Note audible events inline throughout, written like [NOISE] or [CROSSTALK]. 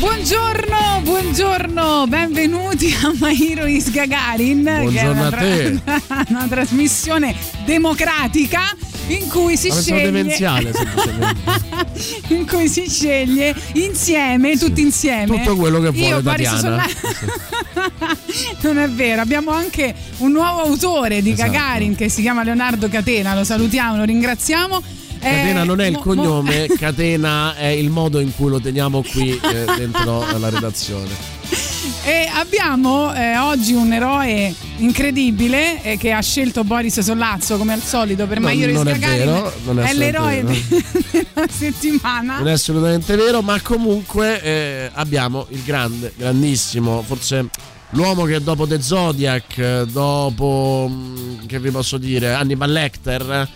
Buongiorno, buongiorno, benvenuti a My Hero is Gagarin. che è Buongiorno una a te. [LAUGHS] una trasmissione democratica in cui si sceglie demenziale, [LAUGHS] in cui si sceglie insieme, tutti insieme. Tutto quello che vuole Io, Tatiana. [LAUGHS] Non è vero, abbiamo anche un nuovo autore di Esatto. Gagarin che si chiama Leonardo Catena, lo salutiamo, lo ringraziamo. Catena Eh, non è il mo- cognome, [LAUGHS] Catena è il modo in cui lo teniamo qui eh, [LAUGHS] dentro la redazione. E abbiamo eh, oggi un eroe incredibile eh, che ha scelto Boris Sollazzo come al solito per No, Maiore non è vero, è l'eroe de- [LAUGHS] della settimana. Non è assolutamente vero, ma comunque eh, abbiamo il grande, grandissimo, forse l'uomo che dopo The Zodiac, eh, dopo, mm, che vi posso dire, Hannibal Lecter,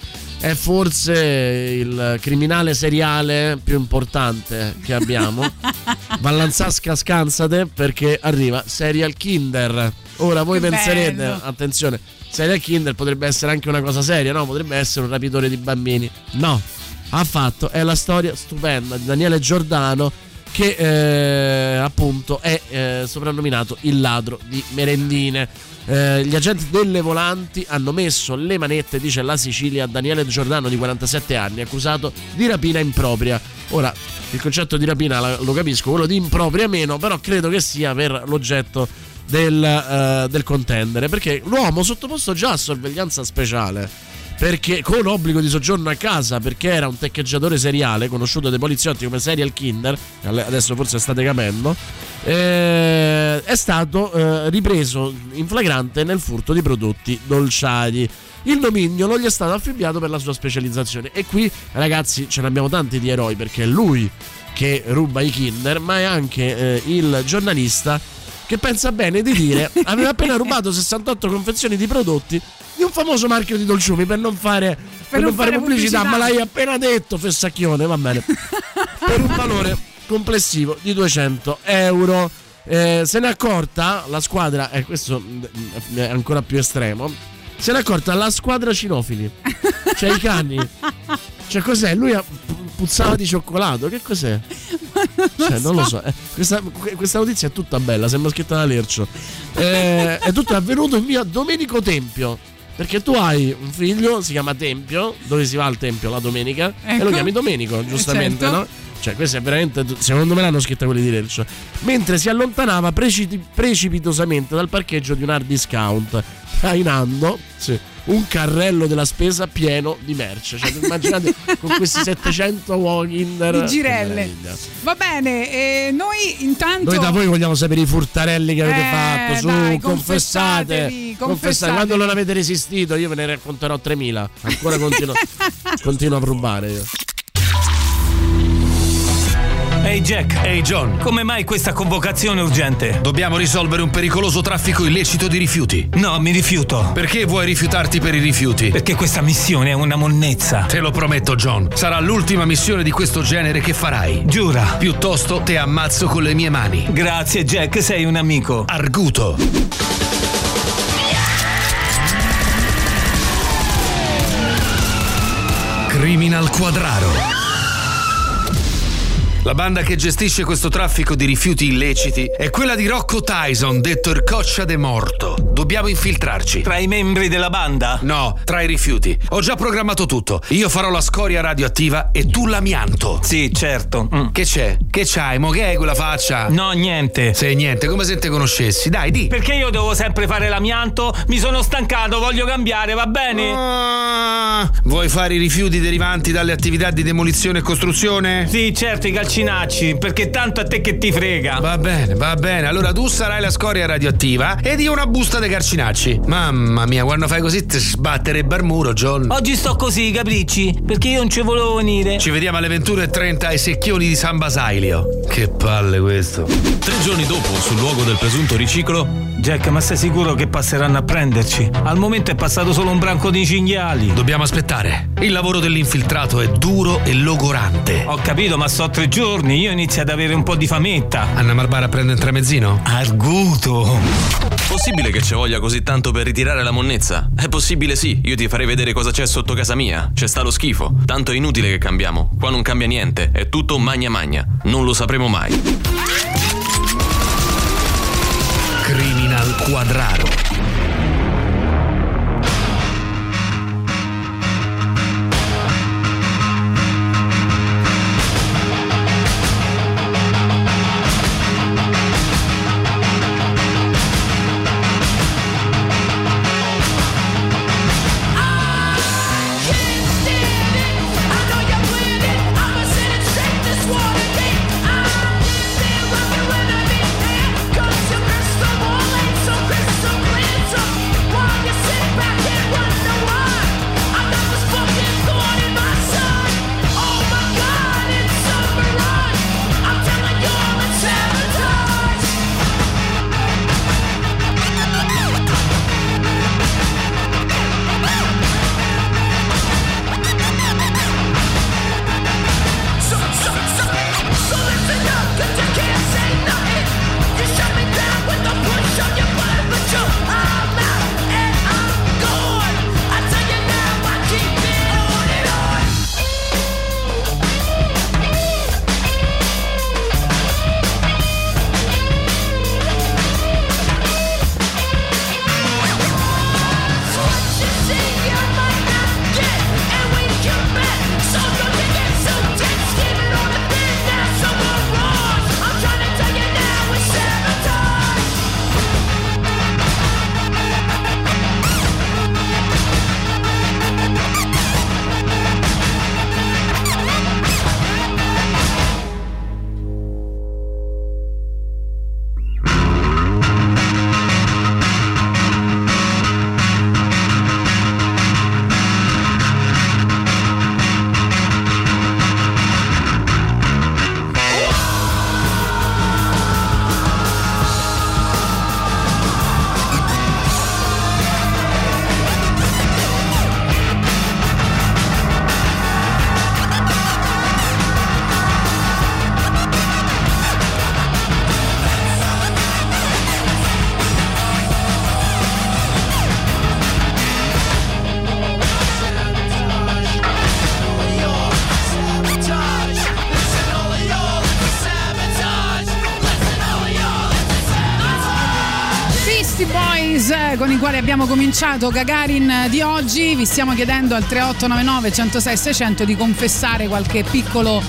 è forse il criminale seriale più importante che abbiamo. [LAUGHS] Vallanzasca scansate perché arriva Serial Kinder. Ora voi Che penserete, bello. attenzione, Serial Kinder potrebbe essere anche una cosa seria, no? Potrebbe essere un rapitore di bambini. No, ha fatto, è la storia stupenda di Daniele Giordano che eh, appunto è eh, soprannominato il ladro di merendine. Eh, gli agenti delle volanti hanno messo le manette, dice la Sicilia, a Daniele Giordano di 47 anni, accusato di rapina impropria. Ora, il concetto di rapina lo capisco, quello di impropria meno, però credo che sia per l'oggetto del, eh, del contendere, perché l'uomo sottoposto già a sorveglianza speciale perché con obbligo di soggiorno a casa perché era un teccheggiatore seriale conosciuto dai poliziotti come serial killer adesso forse state capendo eh, è stato eh, ripreso in flagrante nel furto di prodotti dolciari. Il dominio non gli è stato affibbiato per la sua specializzazione. E qui ragazzi ce ne abbiamo tanti di eroi perché è lui che ruba i kinder ma è anche eh, il giornalista che pensa bene di dire aveva appena rubato [LAUGHS] 68 confezioni di prodotti un famoso marchio di dolciumi per non fare, per non fare pubblicità, ma l'hai appena detto Fessacchione va bene [LAUGHS] per un valore complessivo di 200 euro Eh, se n'è accorta la squadra e questo mm, è ancora più estremo se n'è accorta la squadra cinofili cioè i cani cioè cos'è? lui ha- puzzava di cioccolato che cos'è? Cioè, non lo so. Eh, questa, questa notizia è tutta bella, sembra scritta da Lercio. Eh, è tutto avvenuto in via Domenico Tempio. Perché tu hai un figlio, si chiama Tempio, dove si va al Tempio la domenica, e Ecco. lo chiami Domenico, giustamente, certo. no? Cioè, questa è veramente. Secondo me l'hanno scritta quelli di Lercio. Mentre si allontanava preci- precipitosamente dal parcheggio di un hard discount, trainando sì, un carrello della spesa pieno di merce. Cioè, [LAUGHS] immaginate con questi 700 Kinder. Di girelle. Va bene, e noi intanto Noi da voi vogliamo sapere i furtarelli che avete Eh, fatto. Su, dai, confessate. confessatevi, confessate. Quando non avete resistito, io ve ne racconterò 3000. Ancora continuo, [LAUGHS] continuo a rubare io. Ehi Jack, Ehi John, come mai questa convocazione urgente? dobbiamo risolvere un pericoloso traffico illecito di rifiuti. No, mi rifiuto. Perché vuoi rifiutarti per i rifiuti? Perché questa missione è una monnezza. Te lo prometto John, sarà l'ultima missione di questo genere che farai. Giura. Piuttosto te ammazzo con le mie mani. Grazie Jack, sei un amico. Arguto. Criminal Quadraro. La banda che gestisce questo traffico di rifiuti illeciti è quella di Rocco Tyson, detto il coccia de morto. Dobbiamo infiltrarci. Tra i membri della banda? No, tra i rifiuti. Ho già programmato tutto. Io farò la scoria radioattiva e tu l'amianto. Sì, certo. Mm. Che c'è? Che c'hai? Mo che hai quella faccia? No, niente. Sei niente, come se te conoscessi. Dai, di. Perché io devo sempre fare l'amianto? Mi sono stancato, voglio cambiare, va bene? Ah, vuoi fare i rifiuti derivanti dalle attività di demolizione e costruzione? Sì, certo, i calcinacci, perché tanto a te che ti frega. Va bene, va bene. Allora tu sarai la scoria radioattiva ed io una busta dei carcinacci. Mamma mia, quando fai così ti sbatterebbe al muro, John. Oggi sto così, capricci, perché io non ci volevo venire. Ci vediamo alle 21.30 ai secchioni di San Basilio. Che palle questo. Tre giorni dopo, sul luogo del presunto riciclo, Jack, ma sei sicuro che passeranno a prenderci? Al momento è passato solo un branco di cinghiali. Dobbiamo aspettare. Il lavoro dell'infiltrato è duro e logorante. Ho capito, ma so tre giorni, io inizio ad avere un po' di fametta. Anna Barbara prende un tramezzino? Arguto. Possibile che ci voglia così tanto per ritirare la monnezza? È possibile sì, io ti farei vedere cosa c'è sotto casa mia. C'è sta lo schifo. Tanto è inutile che cambiamo. Qua non cambia niente, è tutto magna magna. Non lo sapremo mai. Criminal Quadraro. Eh, quali abbiamo cominciato Gagarin di oggi. Vi stiamo chiedendo al 3899 106 600 di confessare qualche piccolo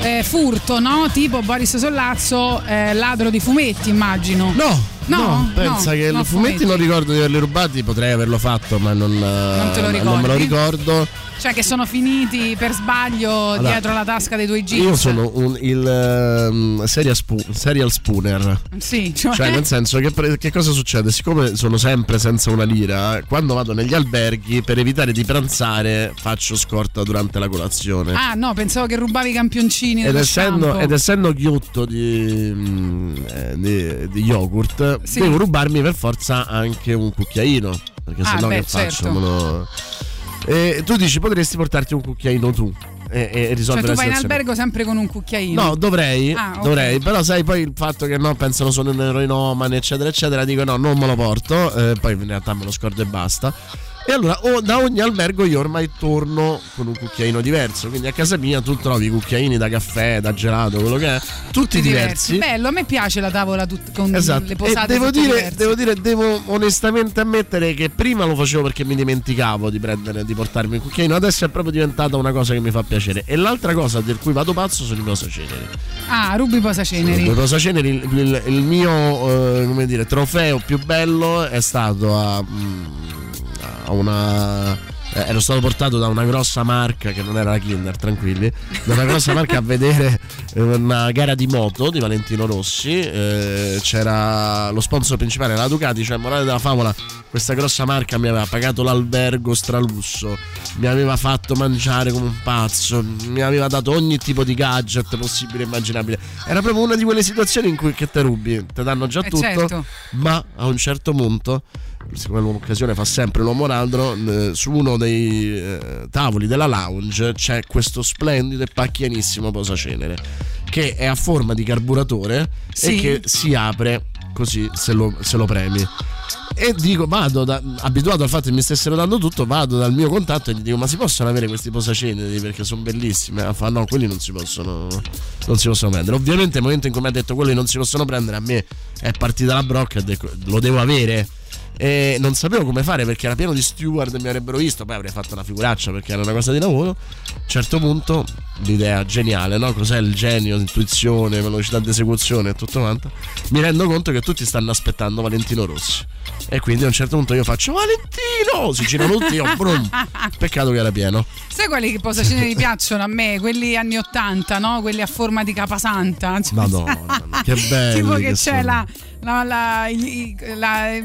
eh, furto, no? Tipo Boris Sollazzo, eh, ladro di fumetti, immagino. No, No, no, pensa no, che no, fumetti non ricordo di averli rubati, potrei averlo fatto, ma non, non te lo non me lo ricordo. Cioè che sono finiti per sbaglio Allora, dietro la tasca dei tuoi jeans. Io sono un, il ehm, serial, spu- serial spooner. Sì, cioè, Cioè, nel senso che, pre- che cosa succede? Siccome sono sempre senza una lira, quando vado negli alberghi per evitare di pranzare faccio scorta durante la colazione. Ah no, pensavo che rubavi i campioncini. ed, essendo, ed essendo ghiotto di, mm, eh, di, di yogurt, Sì. devo rubarmi per forza anche un cucchiaino. Perché Ah, sennò beh, che faccio? certo. Lo- E tu dici potresti portarti un cucchiaino tu e, e Cioè risolvere tu la vai in albergo sempre con un cucchiaino. No, dovrei, Ah, ok. dovrei, però sai poi il fatto che no, pensano sono un eroinomane, eccetera, eccetera, dico no, non me lo porto, eh, poi in realtà me lo scordo e basta. E allora o- da ogni albergo io ormai torno con un cucchiaino diverso, quindi a casa mia tu trovi cucchiaini da caffè, da gelato, quello che è, tutti diversi. Bello, a me piace la tavola tut- con Esatto, le e posate devo tutte dire, devo dire, devo onestamente ammettere che prima lo facevo perché mi dimenticavo di prendere, di portarmi il cucchiaino, adesso è proprio diventata una cosa che mi fa piacere. E l'altra cosa per cui vado pazzo sono i posaceneri. Ah, rubi posaceneri. Il posaceneri, il, il- il mio eh, come dire, trofeo più bello è stato a, mm, a una. eh, ero stato portato da una grossa marca che non era la Kinder, tranquilli, da una grossa [LAUGHS] marca a vedere una gara di moto di Valentino Rossi, eh, c'era lo sponsor principale la Ducati, cioè morale della favola, questa grossa marca mi aveva pagato l'albergo stralusso, mi aveva fatto mangiare come un pazzo, mi aveva dato ogni tipo di gadget possibile e immaginabile. Era proprio una di quelle situazioni in cui che te rubi, te danno già Eh, tutto, certo. ma a un certo punto siccome l'occasione fa sempre l'uomo eh, su uno dei eh, tavoli della lounge c'è questo splendido e pacchianissimo posacenere che è a forma di carburatore Sì. e che si apre così se lo, se lo premi. E dico, vado da- abituato al fatto che mi stessero dando tutto, vado dal mio contatto e gli dico: Ma si possono avere questi posaceneri perché sono bellissimi? Ah, fa no, quelli non si possono, non si possono prendere. Ovviamente, nel momento in cui mi ha detto quelli non si possono prendere, a me è partita la brocca e lo devo avere. E non sapevo come fare perché era pieno di steward e mi avrebbero visto, poi avrei fatto una figuraccia perché era una cosa di lavoro. A un certo punto, l'idea geniale, no? Cos'è il genio, l'intuizione, velocità di esecuzione e tutto quanto. Mi rendo conto che tutti stanno aspettando Valentino Rossi. E quindi a un certo punto io faccio Valentino! Si girano tutti, io brum. [LAUGHS] Peccato che era pieno. Sai quali posaceneri piacciono a me? Quelli anni 80, no? Quelli a forma di capasanta. Cioè, Madonna, che belli [LAUGHS] tipo che, che c'è sono. la. La- la- la-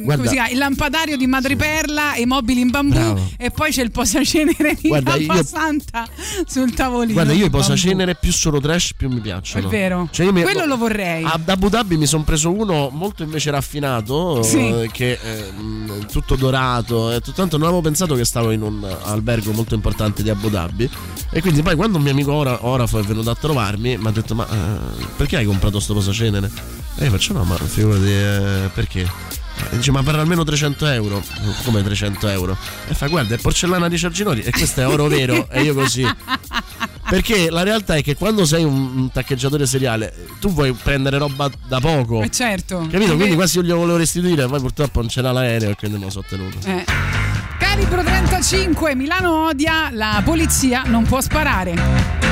il lampadario di madreperla e i mobili in bambù Bravo. e poi c'è il posacenere di Guarda, io- capasanta sul tavolino Guarda, io i posacenere più solo trash più mi piacciono. È vero. Cioè io mi- Quello lo vorrei. Ad Abu Dhabi mi sono preso uno molto invece raffinato, Sì. eh, che è mm, tutto dorato e tutto tanto non avevo pensato che stavo in un albergo molto importante di Abu Dhabi e quindi poi quando un mio amico Ora- Orafo è venuto a trovarmi mi ha detto ma eh, perché hai comprato sto posacenere? E io faccio no ma figurati eh, perché? E dice ma per almeno 300 euro come 300 euro e fa guarda è porcellana di Cerginori e questo è oro vero [LAUGHS] e io così perché la realtà è che quando sei un, taccheggiatore seriale tu vuoi prendere roba da poco Eh, certo. capito quindi quasi io glielo volevo restituire poi purtroppo non c'era l'aereo e quindi me lo sono tenuto Eh. Calibro 35, Milano odia, la polizia non può sparare.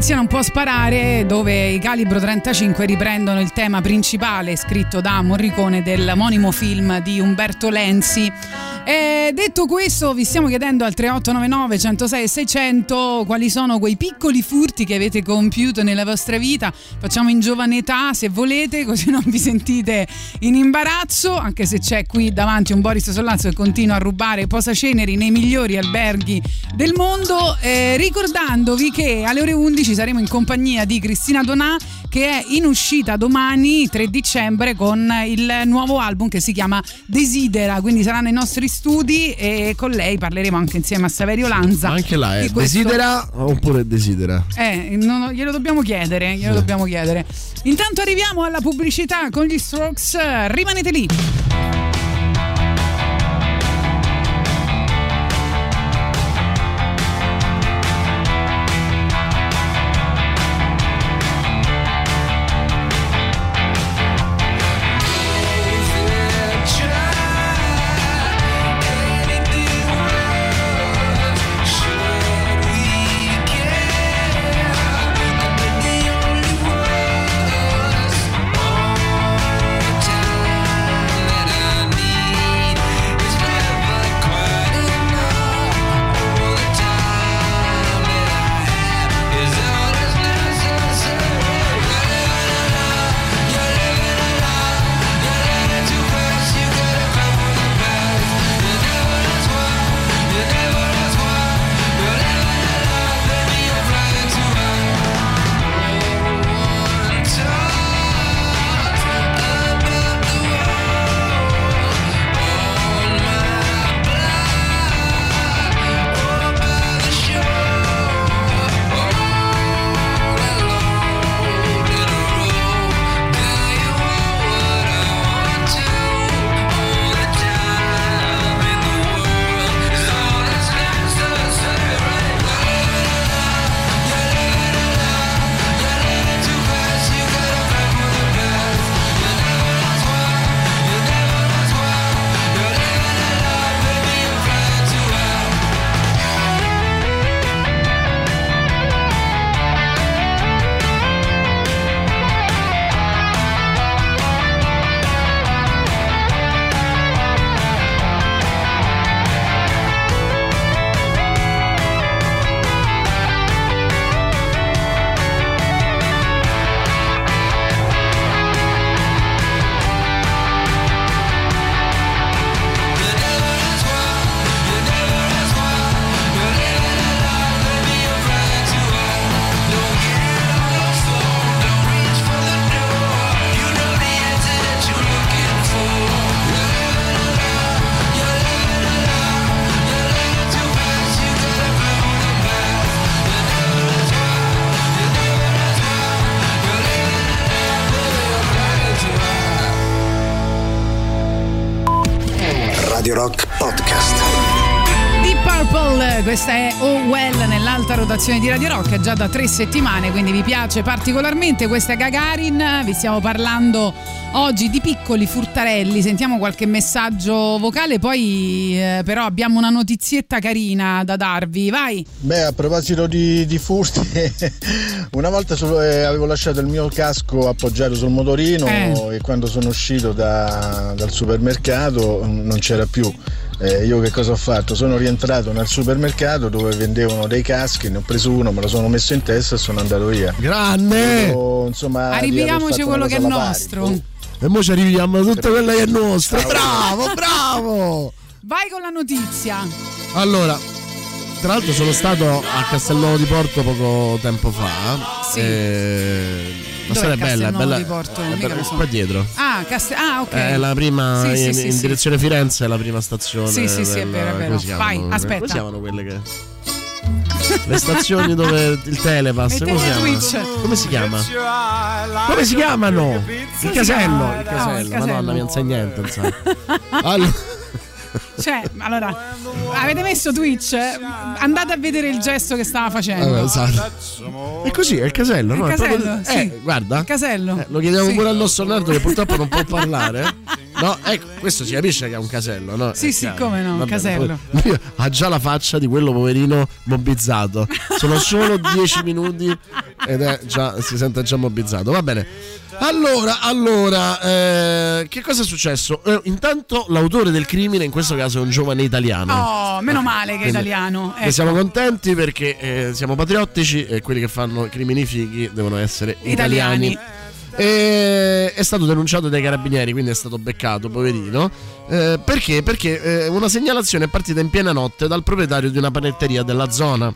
Polizia non può sparare, dove i calibro 35 riprendono il tema principale scritto da Morricone dell'omonimo film di Umberto Lenzi. Detto questo, vi stiamo chiedendo al 3899 106 600 quali sono quei piccoli furti che avete compiuto nella vostra vita. Facciamo in giovane età se volete, così non vi sentite in imbarazzo, anche se c'è qui davanti un Boris Sollazzo che continua a rubare posaceneri nei migliori alberghi del mondo. Eh, ricordandovi che alle ore 11 saremo in compagnia di Cristina Donà che è in uscita domani 3 dicembre con il nuovo album che si chiama Desidera, quindi sarà nei nostri studi e con lei parleremo anche insieme a Saverio Lanza. Ma anche là è di questo- desidera oppure desidera? Eh, non- glielo dobbiamo chiedere, glielo Sì. dobbiamo chiedere. Intanto arriviamo alla pubblicità con gli Strokes, rimanete lì. Rotazione di Radio Rock, è già da tre settimane, quindi vi piace particolarmente. Questa è Gagarin, vi stiamo parlando oggi di piccoli furtarelli, sentiamo qualche messaggio vocale, poi eh, però abbiamo una notizietta carina da darvi, vai! Beh, a proposito di, di furti, [LAUGHS] una volta solo- eh, avevo lasciato il mio casco appoggiato sul motorino Eh. e quando sono uscito da- dal supermercato mm, non c'era più. Eh, io che cosa ho fatto? Sono rientrato nel supermercato dove vendevano dei caschi, ne ho preso uno, me lo sono messo in testa e sono andato via. Grande! Credo, insomma, Arriviamoci quello che è alla pari. nostro. E mo ci arriviamo a tutto quello che è nostro. Bravo, bravo! Vai con la notizia. Allora, tra l'altro sono stato a Castelnuovo di Porto poco tempo fa. Sì. E... La storia è bella, bella. di Porto? è bella- qua dietro. Ah, Caste- ah, ok. È la prima Sì, in, sì, in sì. direzione Firenze, è la prima stazione. Sì, sì, sì, è vero, è vero. chiamano? Vai, aspetta. Come si chiamano quelle che. [LAUGHS] Le stazioni dove il telepass, come si chiama? Twitch. Come si chiama? Come si chiamano? Il casello, il casello. il Madonna, casello. mi insegna niente. Allora, [LAUGHS] Cioè, allora, avete messo Twitch? Andate a vedere il gesto che stava facendo. allora, esatto. È così, è il casello, no? Il È proprio- casello, sì. Eh, guarda. Casello. Eh, lo chiediamo Sì. pure al nostro Nardo che purtroppo non può parlare. No, ecco, questo si capisce che è un casello, no? Sì, È sì, come no, un casello. poi- ha già la faccia di quello poverino mobbizzato. Sono solo 10 minuti ed è già, si sente già mobbizzato. Va bene. Allora, allora, eh, che cosa è successo? Eh, intanto l'autore del crimine in questo caso è un giovane italiano. Oh, meno male che è italiano. Ne Ecco. siamo contenti perché eh, siamo patriottici e quelli che fanno crimini fighi devono essere italiani. Italiani. E è stato denunciato dai carabinieri, quindi è stato beccato, poverino. Eh, perché? Perché eh, una segnalazione è partita in piena notte dal proprietario di una panetteria della zona.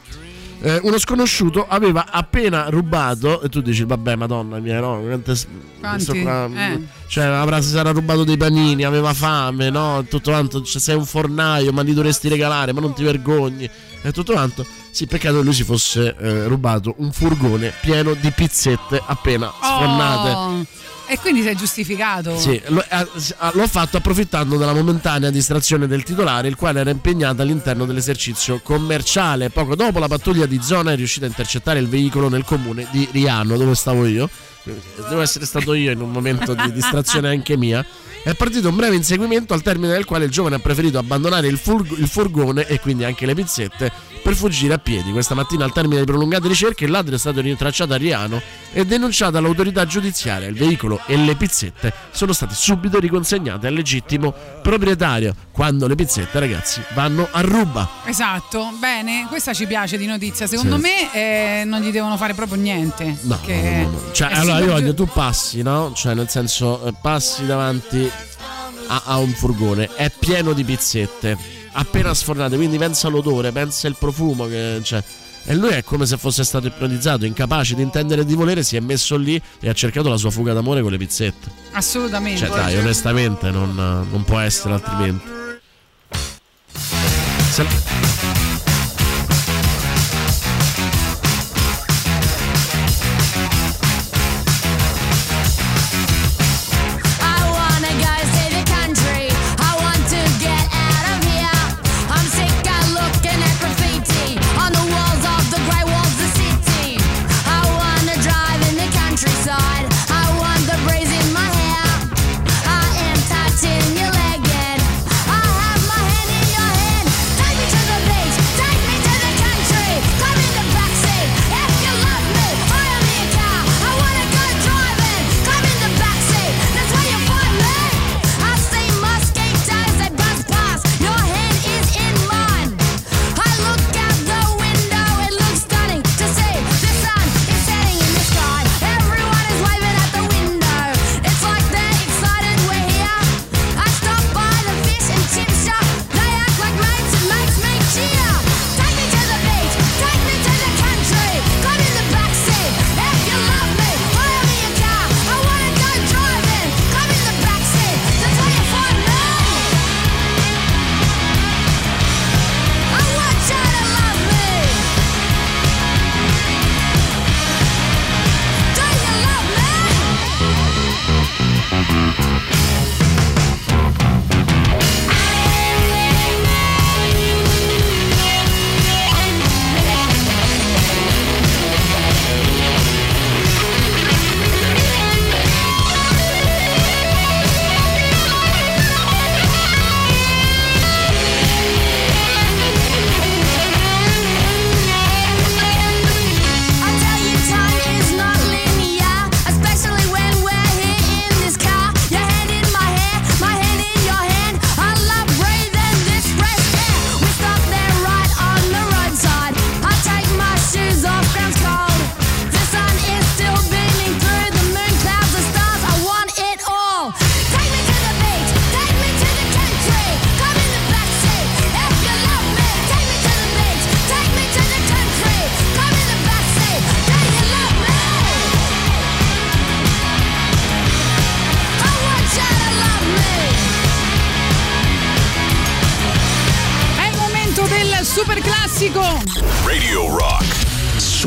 Eh, uno sconosciuto aveva appena rubato, e tu dici, vabbè, madonna mia, no? quante- questo qua, Eh. cioè, avrà, si sarà rubato dei panini, aveva fame, no? Tutto quanto, cioè, sei un fornaio, ma li dovresti regalare, ma non ti vergogni. E tutto quanto. Sì, peccato che lui si fosse eh, rubato un furgone pieno di pizzette appena sfornate. Oh, E quindi sei giustificato. Sì, lo, eh, l'ho fatto approfittando della momentanea distrazione del titolare, il quale era impegnato all'interno dell'esercizio commerciale. Poco dopo la pattuglia di zona è riuscita a intercettare il veicolo nel comune di Riano, dove stavo io. Devo essere stato io in un momento di distrazione anche mia. È partito un breve inseguimento al termine del quale il giovane ha preferito abbandonare il, furg- il furgone e quindi anche le pizzette per fuggire a piedi. Questa mattina, al termine di prolungate ricerche, il ladro è stato rintracciato a Riano e denunciato all'autorità giudiziaria. Il veicolo e le pizzette sono state subito riconsegnate al legittimo proprietario. Quando le pizzette, ragazzi, vanno a ruba. Esatto, bene, questa ci piace di notizia. Secondo Sì. me eh, non gli devono fare proprio niente. No, no, no, no. Cioè, è allora io [LAUGHS] voglio, tu passi, no? Cioè, nel senso, eh, passi davanti a, a un furgone, è pieno di pizzette, appena sfornate, quindi pensa all'odore, pensa il profumo che c'è. E lui è come se fosse stato ipnotizzato, incapace di intendere e di volere, si è messo lì e ha cercato la sua fuga d'amore con le pizzette. Assolutamente. Cioè, dai, onestamente, non, non può essere altrimenti. Se-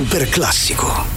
Super classico.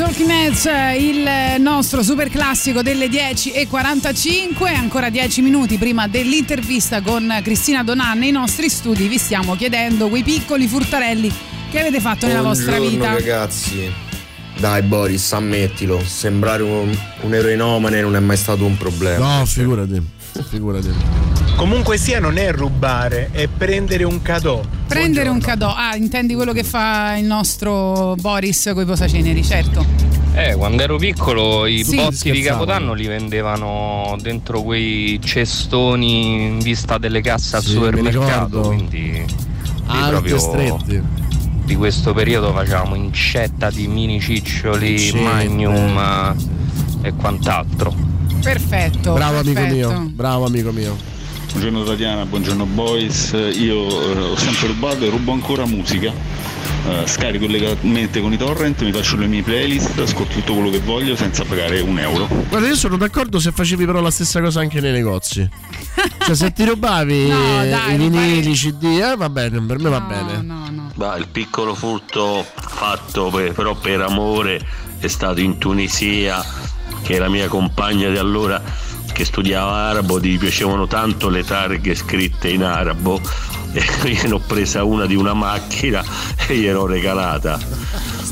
Talking Heads, il nostro super classico delle 10.45, ancora 10 minuti prima dell'intervista con Cristina Donan nei nostri studi vi stiamo chiedendo quei piccoli furtarelli che avete fatto nella vostra vita. ragazzi. Dai Boris, ammettilo, sembrare un, un eroinomane non è mai stato un problema. No, figurati. Figurati. Comunque sia, non è rubare, è prendere un cadeau. Prendere un cadeau. Ah, intendi quello che fa il nostro Boris con i posaceneri, certo. Eh, quando ero piccolo i Sì. botti di. Capodanno li vendevano dentro quei cestoni in vista delle casse al Sì, supermercato, quindi e proprio stretti. di questo periodo facevamo incetta di mini ciccioli, Sì, magnum eh, e quant'altro. Perfetto. Bravo amico perfetto. mio, bravo amico mio. Buongiorno Tatiana, buongiorno boys. Io eh, ho sempre rubato e rubo ancora musica. Eh, scarico illegalmente con i torrent, mi faccio le mie playlist, ascolto tutto quello che voglio senza pagare un euro. Guarda, io sono d'accordo se facevi però la stessa cosa anche nei negozi. Cioè, se ti rubavi [LAUGHS] No, dai, i vinili, CD, eh, va bene, per me va bene. Ma il piccolo furto fatto per- però per amore è stato in Tunisia, che la mia compagna di allora che studiava arabo, gli piacevano tanto le targhe scritte in arabo [LAUGHS] e io ne ho presa una di una macchina e gliel'ho regalata.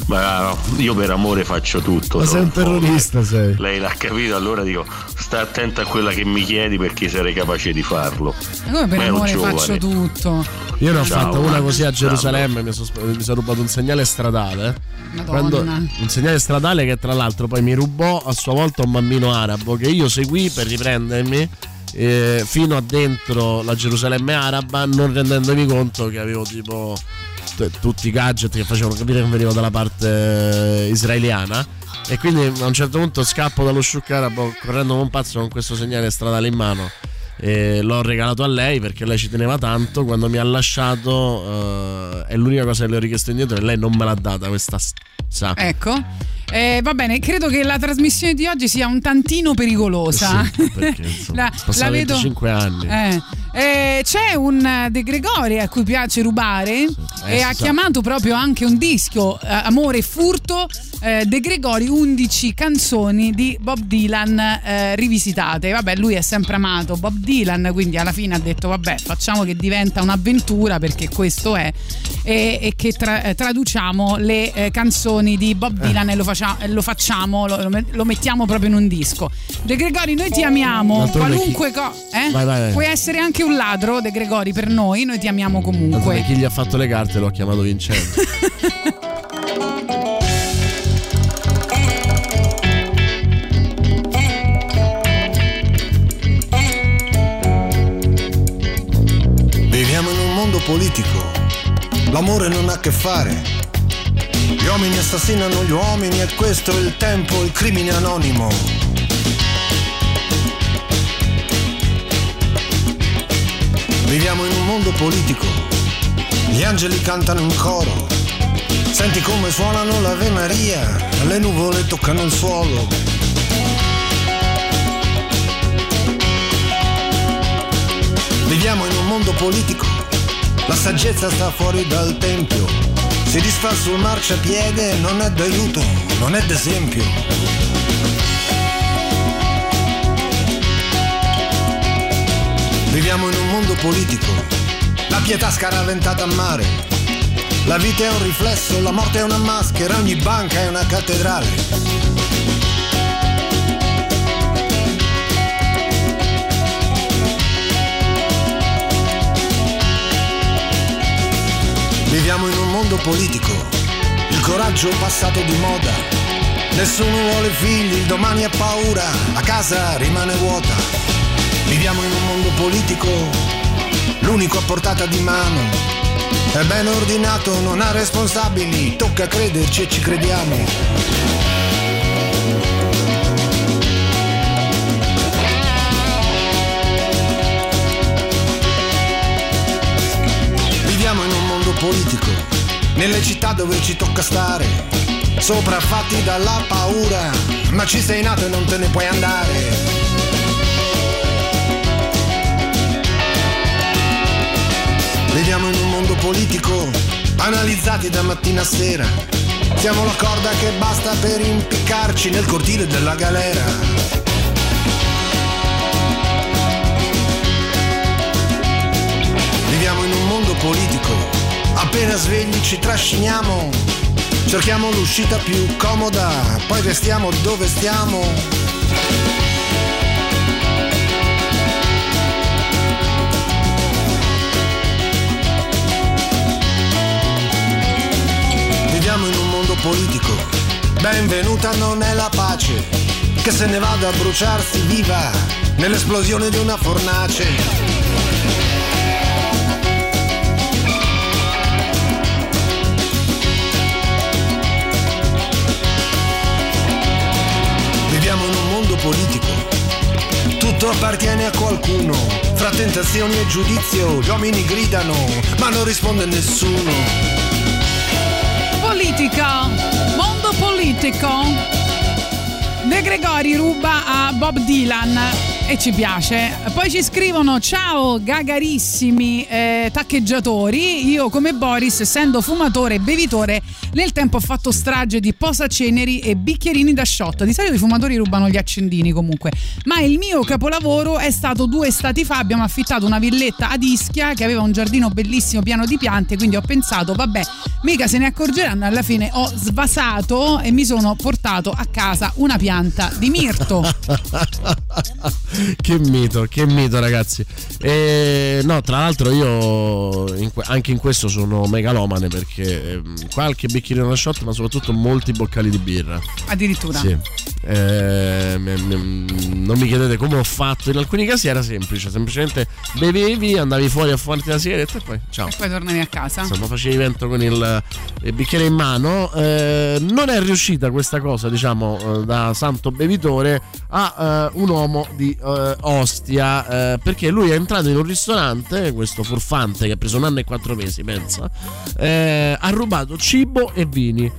Ma io per amore faccio tutto. Ma sei un terrorista, sei. Lei l'ha capito, allora dico, sta attenta a quella che mi chiedi perché sarei capace di farlo. Ma come per Ma amore faccio tutto. Io ne ho Ciao, fatta una così a. Gerusalemme, mi sono mi sono rubato un segnale stradale. Madonna. Quando- un segnale stradale che tra l'altro poi mi rubò a sua volta un bambino arabo che io seguì per riprendermi eh, fino a dentro la Gerusalemme araba non rendendomi conto che avevo tipo t- tutti i gadget che facevano capire che venivo dalla parte eh, israeliana. E quindi a un certo punto scappo dallo shuk arabo correndo come un pazzo con questo segnale stradale in mano e l'ho regalato a lei perché lei ci teneva tanto. Quando mi ha lasciato eh, è l'unica cosa che le ho richiesto indietro e lei non me l'ha data questa sa. Ecco. Eh, va bene, credo che la trasmissione di oggi sia un tantino pericolosa. Sì, perché [LAUGHS] insomma, La- la vedo- 25 anni Eh, eh, c'è un eh, De Gregori a cui piace rubare e Eh, ha sa. chiamato proprio anche un disco eh, Amore e furto eh, De Gregori 11 canzoni di Bob Dylan eh, rivisitate. Vabbè, lui è sempre amato Bob Dylan, quindi alla fine ha detto vabbè, facciamo che diventa un'avventura perché questo è e, e che tra- eh, traduciamo le eh, canzoni di Bob Dylan e lo, faccia- lo facciamo, lo, lo met- lo mettiamo proprio in un disco. De Gregori, noi ti amiamo, D'altronde qualunque cosa. Eh? Vai, vai, vai. Puoi essere anche un ladro, De Gregori, per noi, noi ti amiamo comunque. che chi gli ha fatto le carte l'ho chiamato Vincenzo [LAUGHS] Viviamo in un mondo politico, l'amore non ha a che fare. Gli uomini assassinano gli uomini e questo è il tempo, il crimine anonimo. Viviamo in un mondo politico, gli angeli cantano in coro. Senti come suonano l'Ave Maria, le nuvole toccano il suolo. Viviamo in un mondo politico, la saggezza sta fuori dal tempio. Si disfa sul marciapiede, non è d'aiuto, non è d'esempio. Viviamo in un mondo politico, la pietà scaraventata a mare. La vita è un riflesso, la morte è una maschera, ogni banca è una cattedrale. Viviamo in un mondo politico, il coraggio passato di moda. Nessuno vuole figli, il domani ha paura, la casa rimane vuota. Viviamo in un mondo politico, l'unico a portata di mano. È ben ordinato, non ha responsabili, tocca crederci e ci crediamo. Viviamo in un mondo politico, nelle città dove ci tocca stare, sopraffatti dalla paura, ma ci sei nato e non te ne puoi andare. Viviamo in un mondo politico, analizzati da mattina a sera. Siamo la corda che basta per impiccarci nel cortile della galera. Viviamo in un mondo politico, appena svegli ci trasciniamo, cerchiamo l'uscita più comoda, poi restiamo dove stiamo. Viviamo in un mondo politico, benvenuta non è la pace, che se ne vada a bruciarsi viva nell'esplosione di una fornace. Politico. Tutto appartiene a qualcuno. Fra tentazioni e giudizio gli uomini gridano, ma non risponde nessuno. Politica, mondo politico. De Gregori ruba a Bob Dylan E ci piace. Poi ci scrivono: Ciao gagarissimi eh, taccheggiatori. Io, come Boris, essendo fumatore e bevitore, nel tempo ho fatto strage di posaceneri e bicchierini da shot. Di solito i fumatori rubano gli accendini comunque. Ma il mio capolavoro è stato due estati fa. Abbiamo affittato una villetta ad Ischia che aveva un giardino bellissimo pieno di piante. Quindi ho pensato, vabbè, mica se ne accorgeranno. Alla fine ho svasato e mi sono portato a casa una pianta di mirto. [LAUGHS] che mito, che mito ragazzi. E, no, tra l'altro io in anche in questo sono megalomane perché ehm, qualche bicchierino da shot ma soprattutto molti boccali di birra. Addirittura. Sì. Eh, non mi chiedete come ho fatto, in alcuni casi era semplice, semplicemente bevevi, andavi fuori a fumarti la sigaretta e poi ciao. E poi tornavi a casa. Insomma, facevi vento con il, il bicchiere in mano. Eh, non è riuscita questa cosa, diciamo, eh, da santo bevitore a eh, un uomo di eh, Ostia, eh, perché lui è entrato in un ristorante, questo furfante che ha preso un anno e quattro mesi, pensa, eh, ha rubato cibo e vini.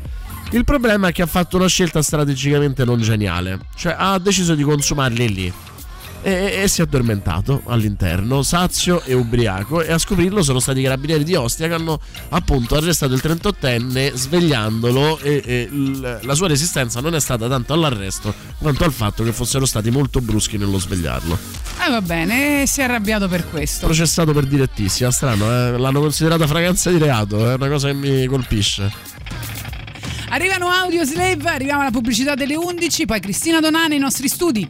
Il problema è che ha fatto una scelta strategicamente non geniale, cioè ha deciso di consumarli lì. E, e si è addormentato all'interno, sazio e ubriaco. E a scoprirlo sono stati i carabinieri di Ostia che hanno appunto arrestato il 38enne svegliandolo. E, e l- la sua resistenza non è stata tanto all'arresto quanto al fatto che fossero stati molto bruschi nello svegliarlo. Eh va bene, si è arrabbiato per questo. Processato per direttissima, strano, eh? l'hanno considerata fragranza di reato, è una cosa che mi colpisce. Arrivano Audio Slave, arriviamo alla pubblicità delle 11, poi Cristina Donà nei nostri studi.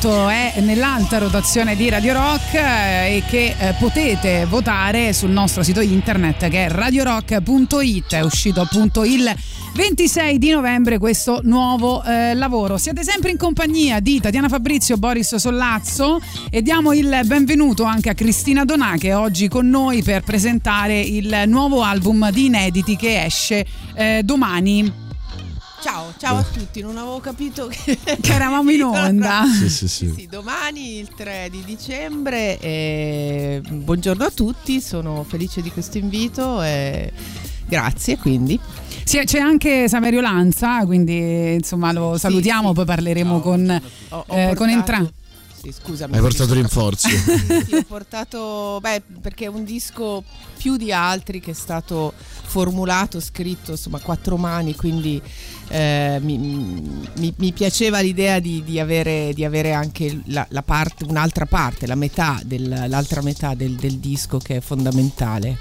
Appunto è nell'alta rotazione di Radio Rock eh, e che eh, potete votare sul nostro sito internet che è radiorock.it è uscito appunto il 26 di novembre questo nuovo eh, lavoro. Siete sempre in compagnia di Tatiana Fabrizio Boris Sollazzo e diamo il benvenuto anche a Cristina Donà che è oggi con noi per presentare il nuovo album di inediti che esce eh, domani Ciao, a tutti, non avevo capito che, [LAUGHS] che eravamo in [LAUGHS] onda. Sì, sì, sì. Sì, domani il 3 di dicembre. e buongiorno a tutti, sono felice di questo invito. E grazie quindi. Sì, c'è anche Saverio Lanza, quindi insomma lo salutiamo, poi parleremo con, Ho, ho eh, con portato- Sì, scusami. Hai portato [LAUGHS] rinforzi. Sì, sì, ho portato, beh, perché è un disco più di altri che è stato formulato, scritto, insomma, a quattro mani, quindi eh, mi, mi- mi piaceva l'idea di, di avere, di avere anche la, la parte, un'altra parte, la metà del- l'altra metà del, del disco che è fondamentale.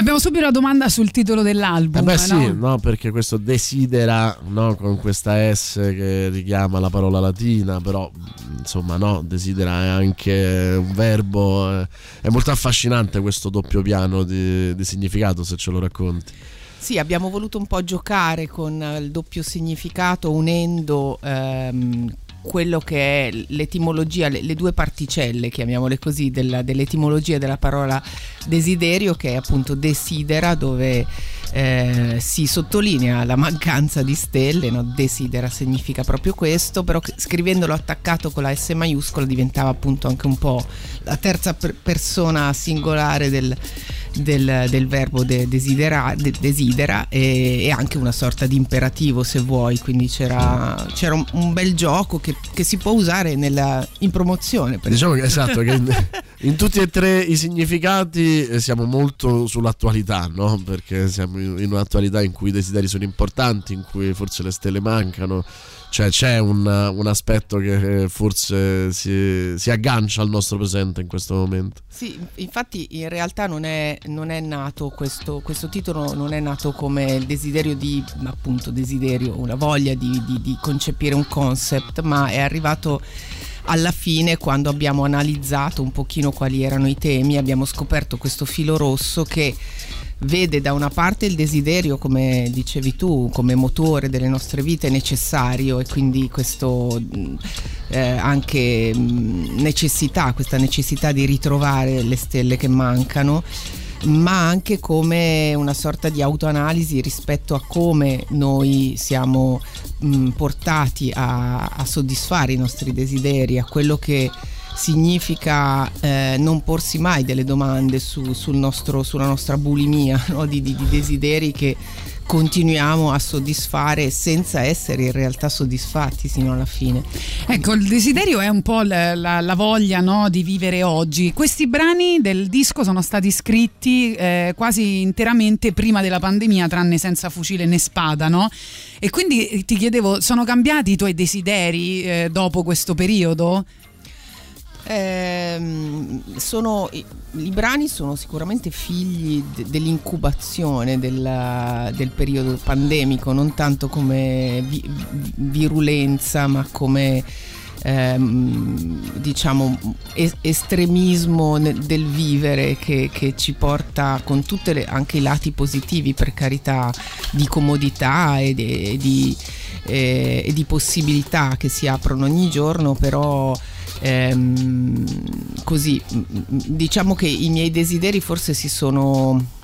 Abbiamo subito la domanda sul titolo dell'album. Eh beh sì, no? no, perché questo desidera, no, con questa S che richiama la parola latina, però insomma no, desidera è anche un verbo, eh, è molto affascinante questo doppio piano di, di significato se ce lo racconti. Sì, abbiamo voluto un po' giocare con il doppio significato unendo ehm, quello che è l'etimologia, le, le due particelle, chiamiamole così, della- dell'etimologia della parola desiderio, che è appunto desidera, dove eh, si sottolinea la mancanza di stelle, no? desidera significa proprio questo, però scrivendolo attaccato con la S maiuscola diventava appunto anche un po' la terza per- persona singolare del, del- del verbo de- desidera, de- desidera e, e anche una sorta di imperativo se vuoi, quindi c'era, c'era un, un bel gioco che, che si può usare nella- in promozione. Diciamo che esatto, che in, [LAUGHS] in tutti e tre i significati eh, siamo molto sull'attualità, no? Perché siamo in, in un'attualità in cui i desideri sono importanti, in cui forse le stelle mancano. Cioè c'è un, un aspetto che eh, forse si, si aggancia al nostro presente in questo momento. Sì, infatti in realtà non è, non è nato questo, questo titolo, non è nato come il desiderio di, appunto desiderio, una voglia di, di- di concepire un concept, ma è arrivato alla fine quando abbiamo analizzato un pochino quali erano i temi, abbiamo scoperto questo filo rosso che vede da una parte il desiderio, come dicevi tu, come motore delle nostre vite necessario e quindi questo mh, eh, anche mh, necessità, questa necessità di ritrovare le stelle che mancano ma anche come una sorta di autoanalisi rispetto a come noi siamo mh, portati a, a soddisfare i nostri desideri, a quello che significa eh, non porsi mai delle domande su- sul nostro- sulla nostra bulimia [LAUGHS] no? di, di- di desideri che continuiamo a soddisfare senza essere in realtà soddisfatti sino alla fine. Ecco, il desiderio è un po' la, la- la voglia no, di vivere oggi. Questi brani del disco sono stati scritti eh, quasi interamente prima della pandemia, tranne senza fucile né spada, no? E quindi ti chiedevo, sono cambiati i tuoi desideri eh, dopo questo periodo? Ehm, sono, i, i brani sono sicuramente figli de- dell'incubazione della- del periodo pandemico, non tanto come vi- vi- virulenza, ma come ehm, diciamo es- estremismo del vivere che, che ci porta con tutti anche i lati positivi per carità di comodità e di, e di, eh, e di possibilità che si aprono ogni giorno però ehm, così diciamo che i miei desideri forse si sono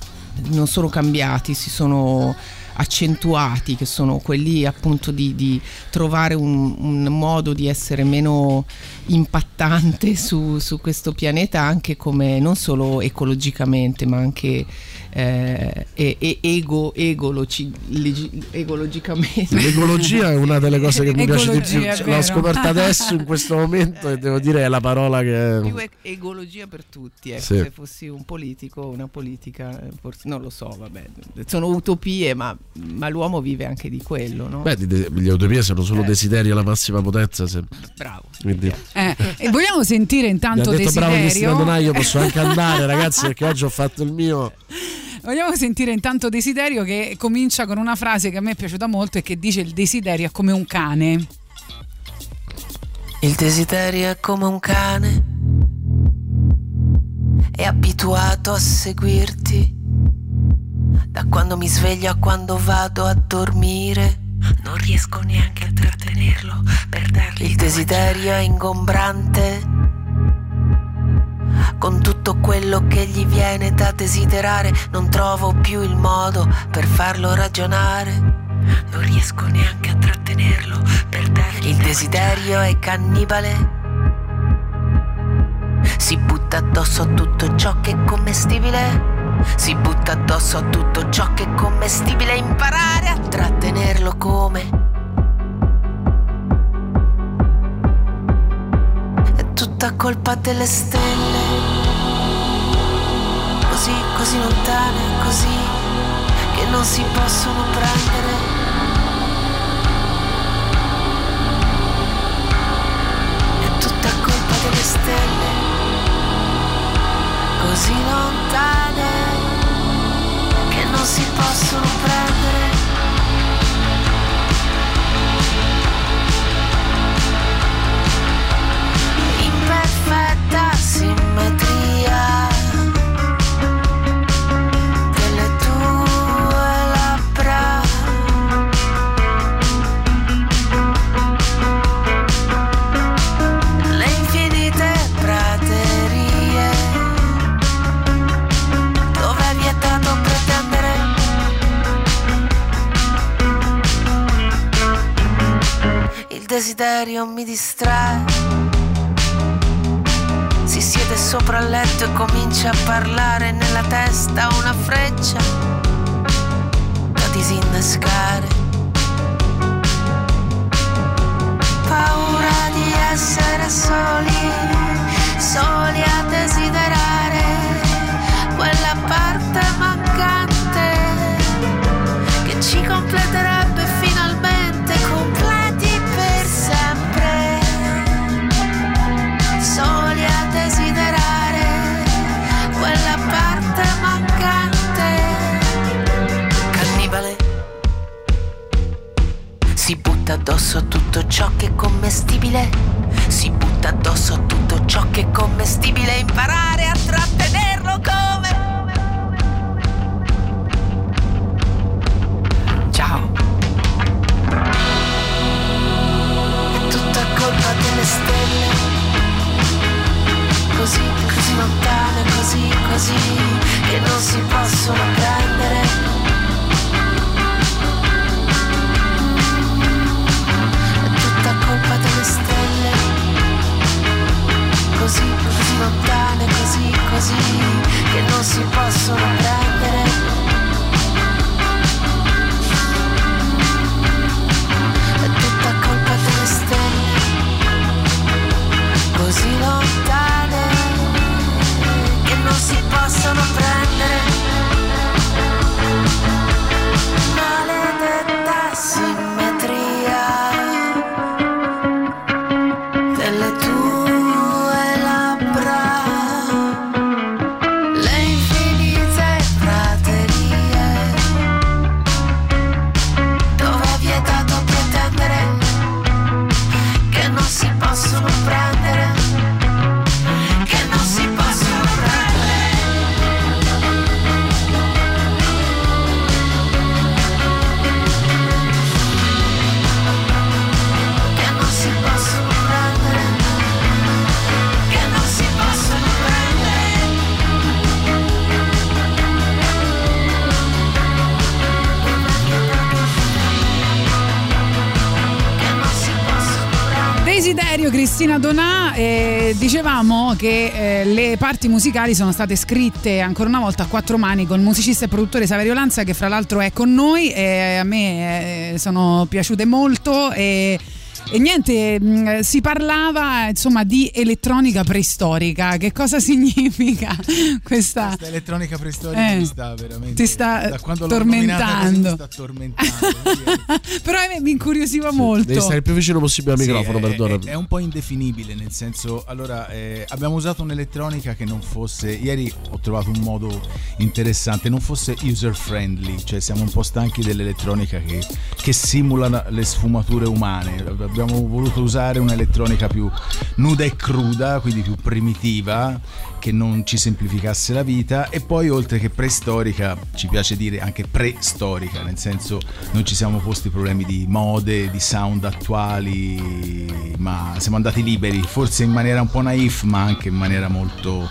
non sono cambiati si sono accentuati che sono quelli appunto di, di trovare un, un modo di essere meno impattante [LAUGHS] su, su questo pianeta anche come non solo ecologicamente ma anche eh, e- e- ego, egoloci- legi- egologicamente L'ecologia è una delle cose che mi piace di più. L'ho scoperta adesso in questo momento e devo dire è la parola che. più egologia per tutti ecco, Sì. se fossi un politico una politica eh, forse non lo so vabbè sono utopie ma, ma l'uomo vive anche di quello no? Beh, di- di- le utopie sono solo Eh. desideri alla massima potenza. se- bravo Quindi, Eh, e vogliamo sentire mi ha intanto detto bravo Cristina desiderio? Donaio, posso anche andare, ragazzi, perché oggi ho fatto il mio. Vogliamo sentire intanto Desiderio che comincia con una frase che a me è piaciuta molto e che dice il desiderio è come un cane. Il desiderio è come un cane, è abituato a seguirti. Da quando mi sveglio a quando vado a dormire, non riesco neanche a trattenerlo per dargli. Il desiderio è ingombrante, con tutto quello che gli viene da desiderare, non trovo più il modo per farlo ragionare. Non riesco neanche a trattenerlo per dargli. Il desiderio è cannibale. Si butta addosso a tutto ciò che è commestibile. Si butta addosso a tutto ciò che è commestibile. Imparare a trattenerlo come. È tutta colpa delle stelle. Così, così lontane, così che non si possono prendere. È tutta colpa delle stelle, così lontane che non si possono prendere. In perfetta simmetria desiderio mi distrae. Si siede sopra il letto e comincia a parlare nella testa una freccia da disinnescare. Paura di essere soli, soli a desiderare addosso tutto ciò che è commestibile. Si butta addosso tutto ciò che è commestibile. Imparare a trattenerlo come. Ciao. È tutta colpa delle stelle. Così, così lontane, così, così, che non si possono prendere. Così, così lontane, così, così Che non si possono prendere. È tutta colpa delle stelle Così lontane Che non si possono prendere Desiderio Cristina Donà, eh, dicevamo che eh, le parti musicali sono state scritte ancora una volta a quattro mani con musicista e produttore Saverio Lanza che fra l'altro è con noi e a me eh, sono piaciute molto e E niente, mh, si parlava insomma di elettronica preistorica. Che cosa [LAUGHS] significa questa? Questa elettronica preistorica Eh, mi sta veramente ti sta così tormentando. mi sta tormentando. [LAUGHS] Però eh, mi incuriosiva molto. Devi stare il più vicino possibile al Sì, microfono, è, perdona. È, è un po' indefinibile, nel senso, allora eh, abbiamo usato un'elettronica che non fosse, ieri ho trovato un modo interessante, non fosse user friendly, cioè siamo un po' stanchi dell'elettronica che, che simula le sfumature umane, abbiamo voluto usare un'elettronica più nuda e cruda, quindi più primitiva, che non ci semplificasse la vita. E poi oltre che preistorica ci piace dire anche preistorica, nel senso non ci siamo posti problemi di mode, di sound attuali, ma siamo andati liberi, forse in maniera un po' naif, ma anche in maniera molto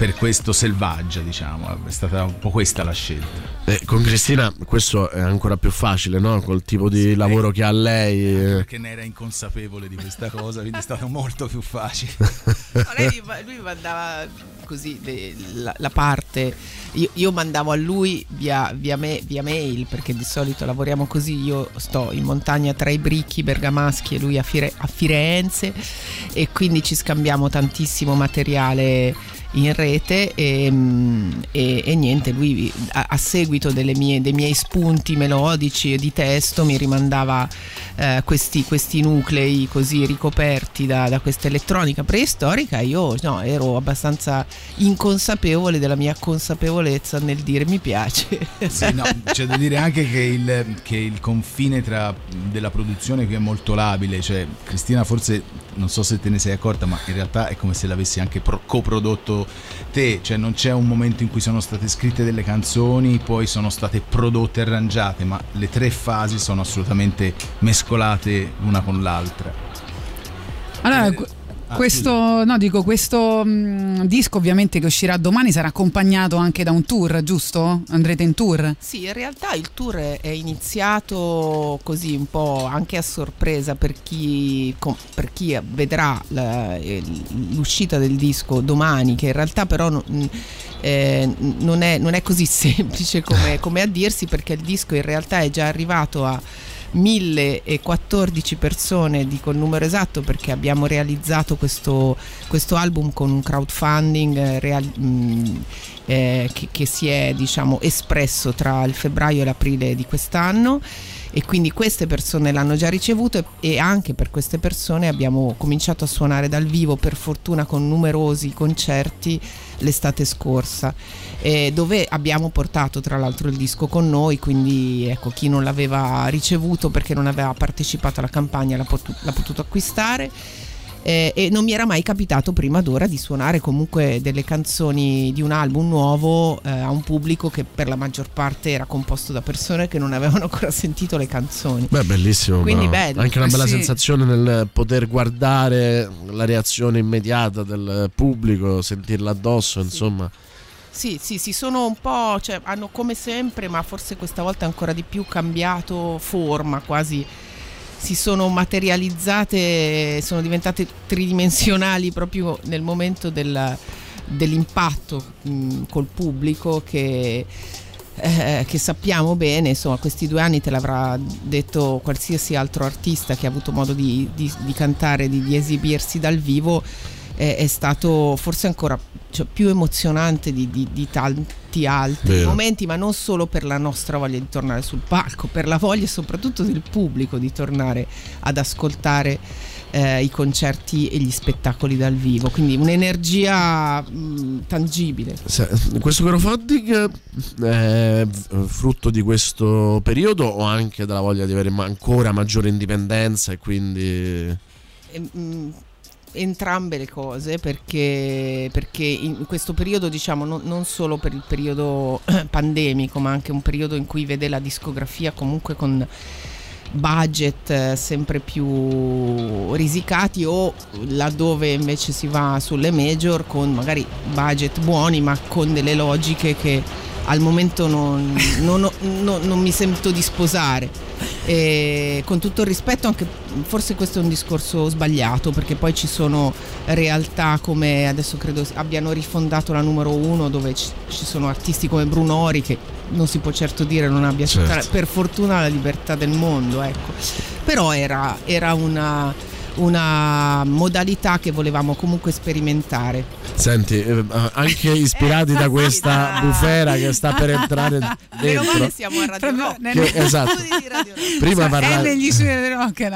per questo selvaggia, diciamo, è stata un po' questa la scelta. Eh, con Cristina questo è ancora più facile, no? Col tipo di lavoro che ha lei. eh. Perché ne era inconsapevole di questa cosa, quindi è stato molto più facile. No, lei- lui mandava così de- la, la parte, io, io mandavo a lui via, via, me- via mail perché di solito lavoriamo così, io sto in montagna tra i bricchi bergamaschi e lui a, Fire- a Firenze e quindi ci scambiamo tantissimo materiale in rete e, mm, e- e niente, lui a, a seguito mie- dei miei spunti melodici e di testo mi rimandava eh, questi, questi nuclei così ricoperti da, da questa elettronica preistorica. Io no, ero abbastanza inconsapevole della mia consapevolezza nel dire mi piace. Sì, no, c'è da dire anche che il, che il confine tra della produzione qui è molto labile, cioè Cristina forse non so se te ne sei accorta, ma in realtà è come se l'avessi anche pro- coprodotto te, cioè non c'è un momento in cui sono state scritte delle canzoni, poi sono state prodotte e arrangiate, ma le tre fasi sono assolutamente mescolate l'una con l'altra. Allora, qu- ah, questo, no, dico, questo mh, disco ovviamente che uscirà domani sarà accompagnato anche da un tour, giusto? Andrete in tour? Sì, in realtà il tour è iniziato così un po' anche a sorpresa per chi, com- per chi vedrà la- eh, l'uscita del disco domani, che in realtà però non, eh, non è, non è così [LAUGHS] semplice come, come a dirsi perché il disco in realtà è già arrivato a 1014 persone, dico il numero esatto perché abbiamo realizzato questo, questo album con un crowdfunding eh, real- mh, eh, che, che si è diciamo espresso tra il febbraio e l'aprile di quest'anno e quindi queste persone l'hanno già ricevuto e, anche per queste persone abbiamo cominciato a suonare dal vivo per fortuna con numerosi concerti l'estate scorsa eh, dove abbiamo portato tra l'altro il disco con noi quindi ecco chi non l'aveva ricevuto perché non aveva partecipato alla campagna l'ha, potu- l'ha potuto acquistare eh, e non mi era mai capitato prima d'ora di suonare comunque delle canzoni di un album nuovo eh, a un pubblico che per la maggior parte era composto da persone che non avevano ancora [LAUGHS] sentito le canzoni. Beh, bellissimo. Quindi bello. Anche una bella Sì. sensazione nel poter guardare la reazione immediata del pubblico, sentirla addosso, insomma. Sì, sì, si sono un po', cioè hanno come sempre, ma forse questa volta ancora di più cambiato forma, quasi si sono materializzate, sono diventate tridimensionali proprio nel momento del- dell'impatto mh, col pubblico che, eh, che sappiamo bene, insomma questi due anni te l'avrà detto qualsiasi altro artista che ha avuto modo di, di- di cantare, di, di esibirsi dal vivo, eh, è stato forse ancora cioè, più emozionante di, di- di tanti altri Vero. momenti, ma non solo per la nostra voglia di tornare sul palco, per la voglia soprattutto del pubblico di tornare ad ascoltare eh, i concerti e gli spettacoli dal vivo, quindi un'energia mh, tangibile. Se- Questo crowdfunding è frutto di questo periodo o anche della voglia di avere ancora maggiore indipendenza e quindi... E, mh, entrambe le cose perché, perché in questo periodo diciamo non, non solo per il periodo [CLEARS THROAT] pandemico ma anche un periodo in cui vede la discografia comunque con budget eh, sempre più risicati o laddove invece si va sulle major con magari budget buoni ma con delle logiche che al momento non, non non- non mi sento di sposare e con tutto il rispetto anche forse questo è un discorso sbagliato perché poi ci sono realtà come adesso credo abbiano rifondato la numero uno dove ci, ci sono artisti come Brunori che non si può certo dire non abbia Certo. per fortuna la libertà del mondo, ecco. Però era, era una, una modalità che volevamo comunque sperimentare. Senti, eh, anche ispirati da questa bufera che sta per entrare Meno dentro. male siamo a Radio Rock. Che- esatto. Prima parla-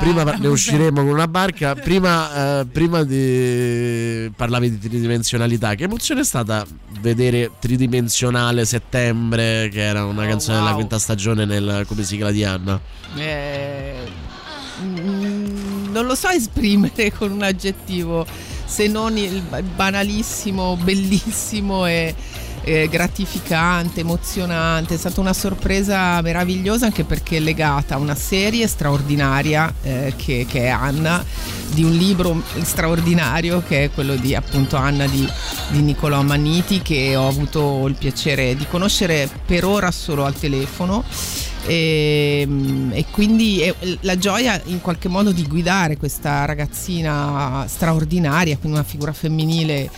Prima ne usciremo con una barca. Prima, eh, prima di parlavi di tridimensionalità. Che emozione è stata vedere tridimensionale settembre, che era una canzone della wow. quinta stagione nel come si chiama di Anna? Eh, non lo so esprimere con un aggettivo se non il ba- banalissimo, bellissimo e, e gratificante, emozionante. È stata una sorpresa meravigliosa anche perché è legata a una serie straordinaria eh, che, che è Anna, di un libro straordinario che è quello di appunto Anna di, di Niccolò Manniti che ho avuto il piacere di conoscere per ora solo al telefono e, e quindi è la gioia in qualche modo di guidare questa ragazzina straordinaria, quindi una figura femminile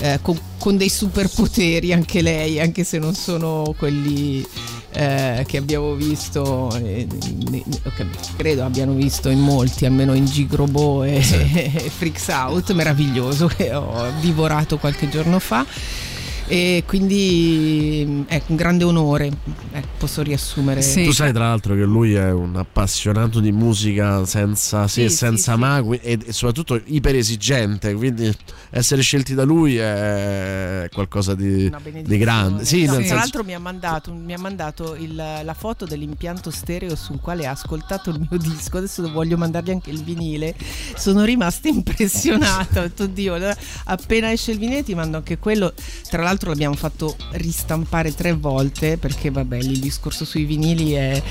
eh, con, con dei superpoteri anche lei, anche se non sono quelli eh, che abbiamo visto, eh, che credo abbiano visto in molti, almeno in Gigrobo e, [LAUGHS] e Freaks Out, meraviglioso, che ho divorato qualche giorno fa. E quindi ecco, un grande onore, ecco, posso riassumere. Tu sai tra l'altro che lui è un appassionato di musica senza se e Sì, senza ma qui- e, e soprattutto iper esigente, quindi essere scelti da lui è qualcosa di, di grande. Sì, No, tra senso- l'altro mi ha mandato, mi ha mandato il- la foto dell'impianto stereo sul quale ha ascoltato il mio [LAUGHS] disco. Adesso voglio mandargli anche il vinile. Sono rimasta [LAUGHS] impressionata. Ho detto, Dio, allora, appena esce il vinile ti mando anche quello. Tra l'altro l'abbiamo fatto ristampare tre volte perché vabbè, il discorso sui vinili è-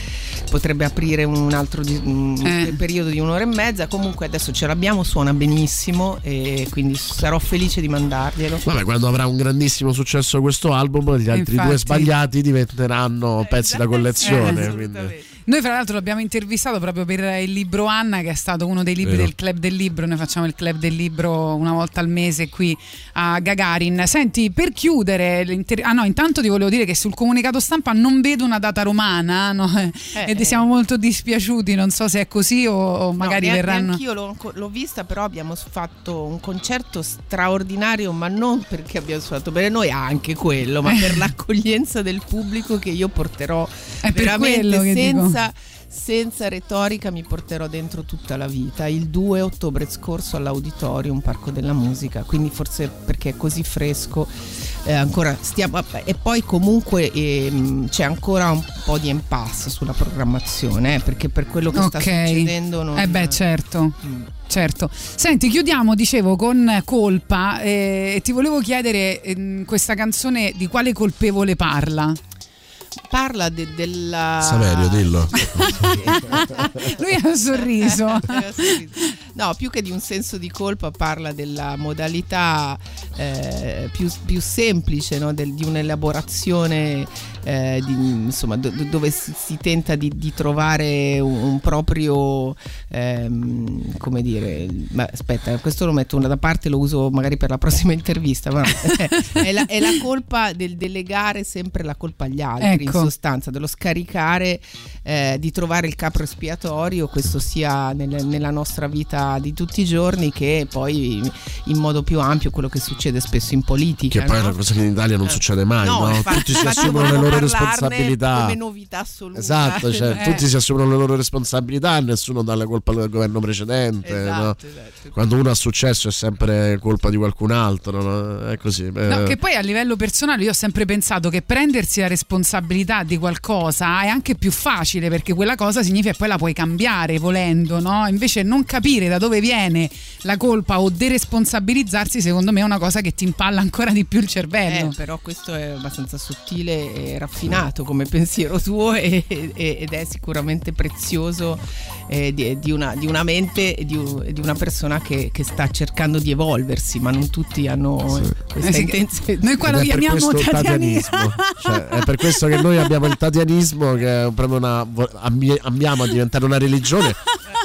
potrebbe aprire un altro di- un Eh. periodo di un'ora e mezza. Comunque adesso ce l'abbiamo, suona benissimo e quindi sarò felice di mandarglielo. Vabbè, quando avrà un grandissimo successo questo album, gli altri Infatti. due sbagliati diventeranno pezzi da collezione. Eh, quindi. Noi fra l'altro l'abbiamo intervistato proprio per il libro Anna che è stato uno dei libri Vero. del Club del Libro, noi facciamo il Club del Libro una volta al mese qui a Gagarin. Senti, per chiudere, ah no, intanto ti volevo dire che sul comunicato stampa non vedo una data romana [LAUGHS] no? Eh, e siamo molto dispiaciuti, non so se è così o, o magari no, verranno... Anch'io l'ho, l'ho vista, però abbiamo fatto un concerto straordinario, ma non perché abbiamo suonato bene noi, anche quello, ma per [LAUGHS] l'accoglienza del pubblico che io porterò È per veramente quello che dico. Senza, senza retorica, mi porterò dentro tutta la vita. Il 2 ottobre scorso all'Auditorium, Parco della Musica, quindi forse perché è così fresco. eh, ancora stiamo e poi comunque ehm, c'è ancora un po' di impasse sulla programmazione eh, perché per quello che sta Ok. succedendo non, Eh beh, certo. Mm. Certo. Senti, chiudiamo, dicevo, con Colpa eh, e ti volevo chiedere ehm, questa canzone di quale colpevole parla? Parla de- della Saverio, dillo. [LAUGHS] Lui ha [LAUGHS] sorriso. No, più che di un senso di colpa parla della modalità eh, più, più semplice no? Del- di un'elaborazione eh, di- insomma, do- do- dove si, si tenta di, di trovare un, un proprio ehm, come dire ma aspetta questo lo metto da parte lo uso magari per la prossima [LAUGHS] intervista ma no, [LAUGHS] è, la, è la colpa del delegare sempre la colpa agli altri Ecco. in sostanza dello scaricare eh, di trovare il capro espiatorio questo sia nel- nella nostra vita di tutti i giorni che poi in modo più ampio quello che succede spesso in politica Che poi è no? una cosa che in Italia non succede mai, No, no? infatti- tutti si assumono le volevo loro parlarne responsabilità. come novità assoluta. Esatto, cioè, Eh. tutti si assumono le loro responsabilità nessuno dà la colpa al governo precedente. Esatto, no? esatto. Quando uno ha successo è sempre colpa di qualcun altro, no? è così. No, eh. che poi a livello personale io ho sempre pensato che prendersi la responsabilità di qualcosa è anche più facile perché quella cosa significa che poi la puoi cambiare volendo, no? Invece non capire da dove viene la colpa o deresponsabilizzarsi secondo me è una cosa che ti impalla ancora di più il cervello. Eh, però questo è abbastanza sottile e raffinato come pensiero tuo e- e- ed è sicuramente prezioso eh, di, di una, di una mente e di, di una persona che, che sta cercando di evolversi, ma non tutti hanno questa Eh sì, intenzione. noi qua lo chiamiamo tatianismo. Cioè, è per questo che noi abbiamo il tatianismo, che è proprio una. Ambiamo a diventare una religione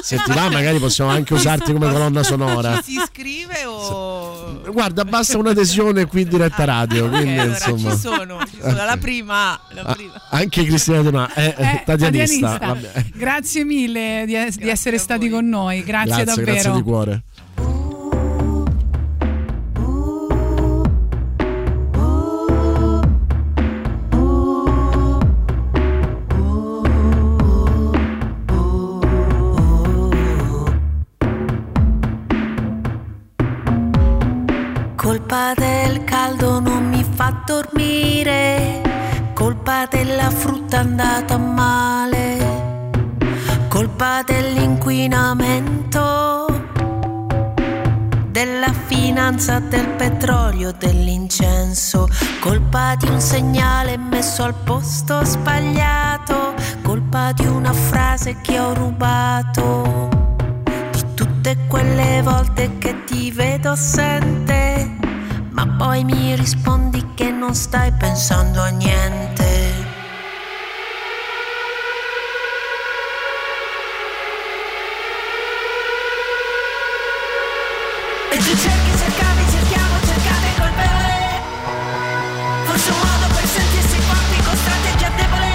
se ti va magari possiamo anche usarti come colonna sonora. Ci si iscrive o... Guarda, basta un'adesione qui in diretta radio, Ok, quindi allora insomma. ci sono, ci sono. La prima, la Ah, prima. Anche Cristina Ma è Eh, tatianista. tatianista. vabbè. Grazie mille di, es- di essere stati con noi. Grazie, Grazie, davvero. grazie di cuore. Colpa del caldo non mi fa dormire, colpa della frutta andata male, colpa dell'inquinamento, della finanza, del petrolio, dell'incenso, colpa di un segnale messo al posto sbagliato, colpa di una frase che ho rubato. Tutte quelle volte che ti vedo assente, ma poi mi rispondi che non stai pensando a niente. E tu cerchi, cercavi, cerchiamo, cercate colpevole. Forse un modo per sentirsi forti con strategia debole.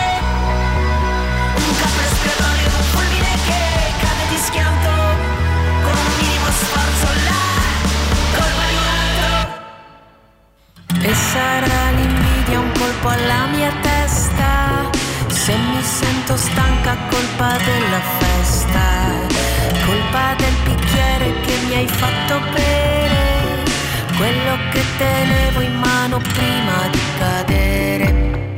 Un capo espiatorio, un fulmine che cade di schianto. Con un minimo sforzo là, stanca, colpa della festa. Colpa del bicchiere che mi hai fatto bere. Quello che tenevo in mano prima di cadere.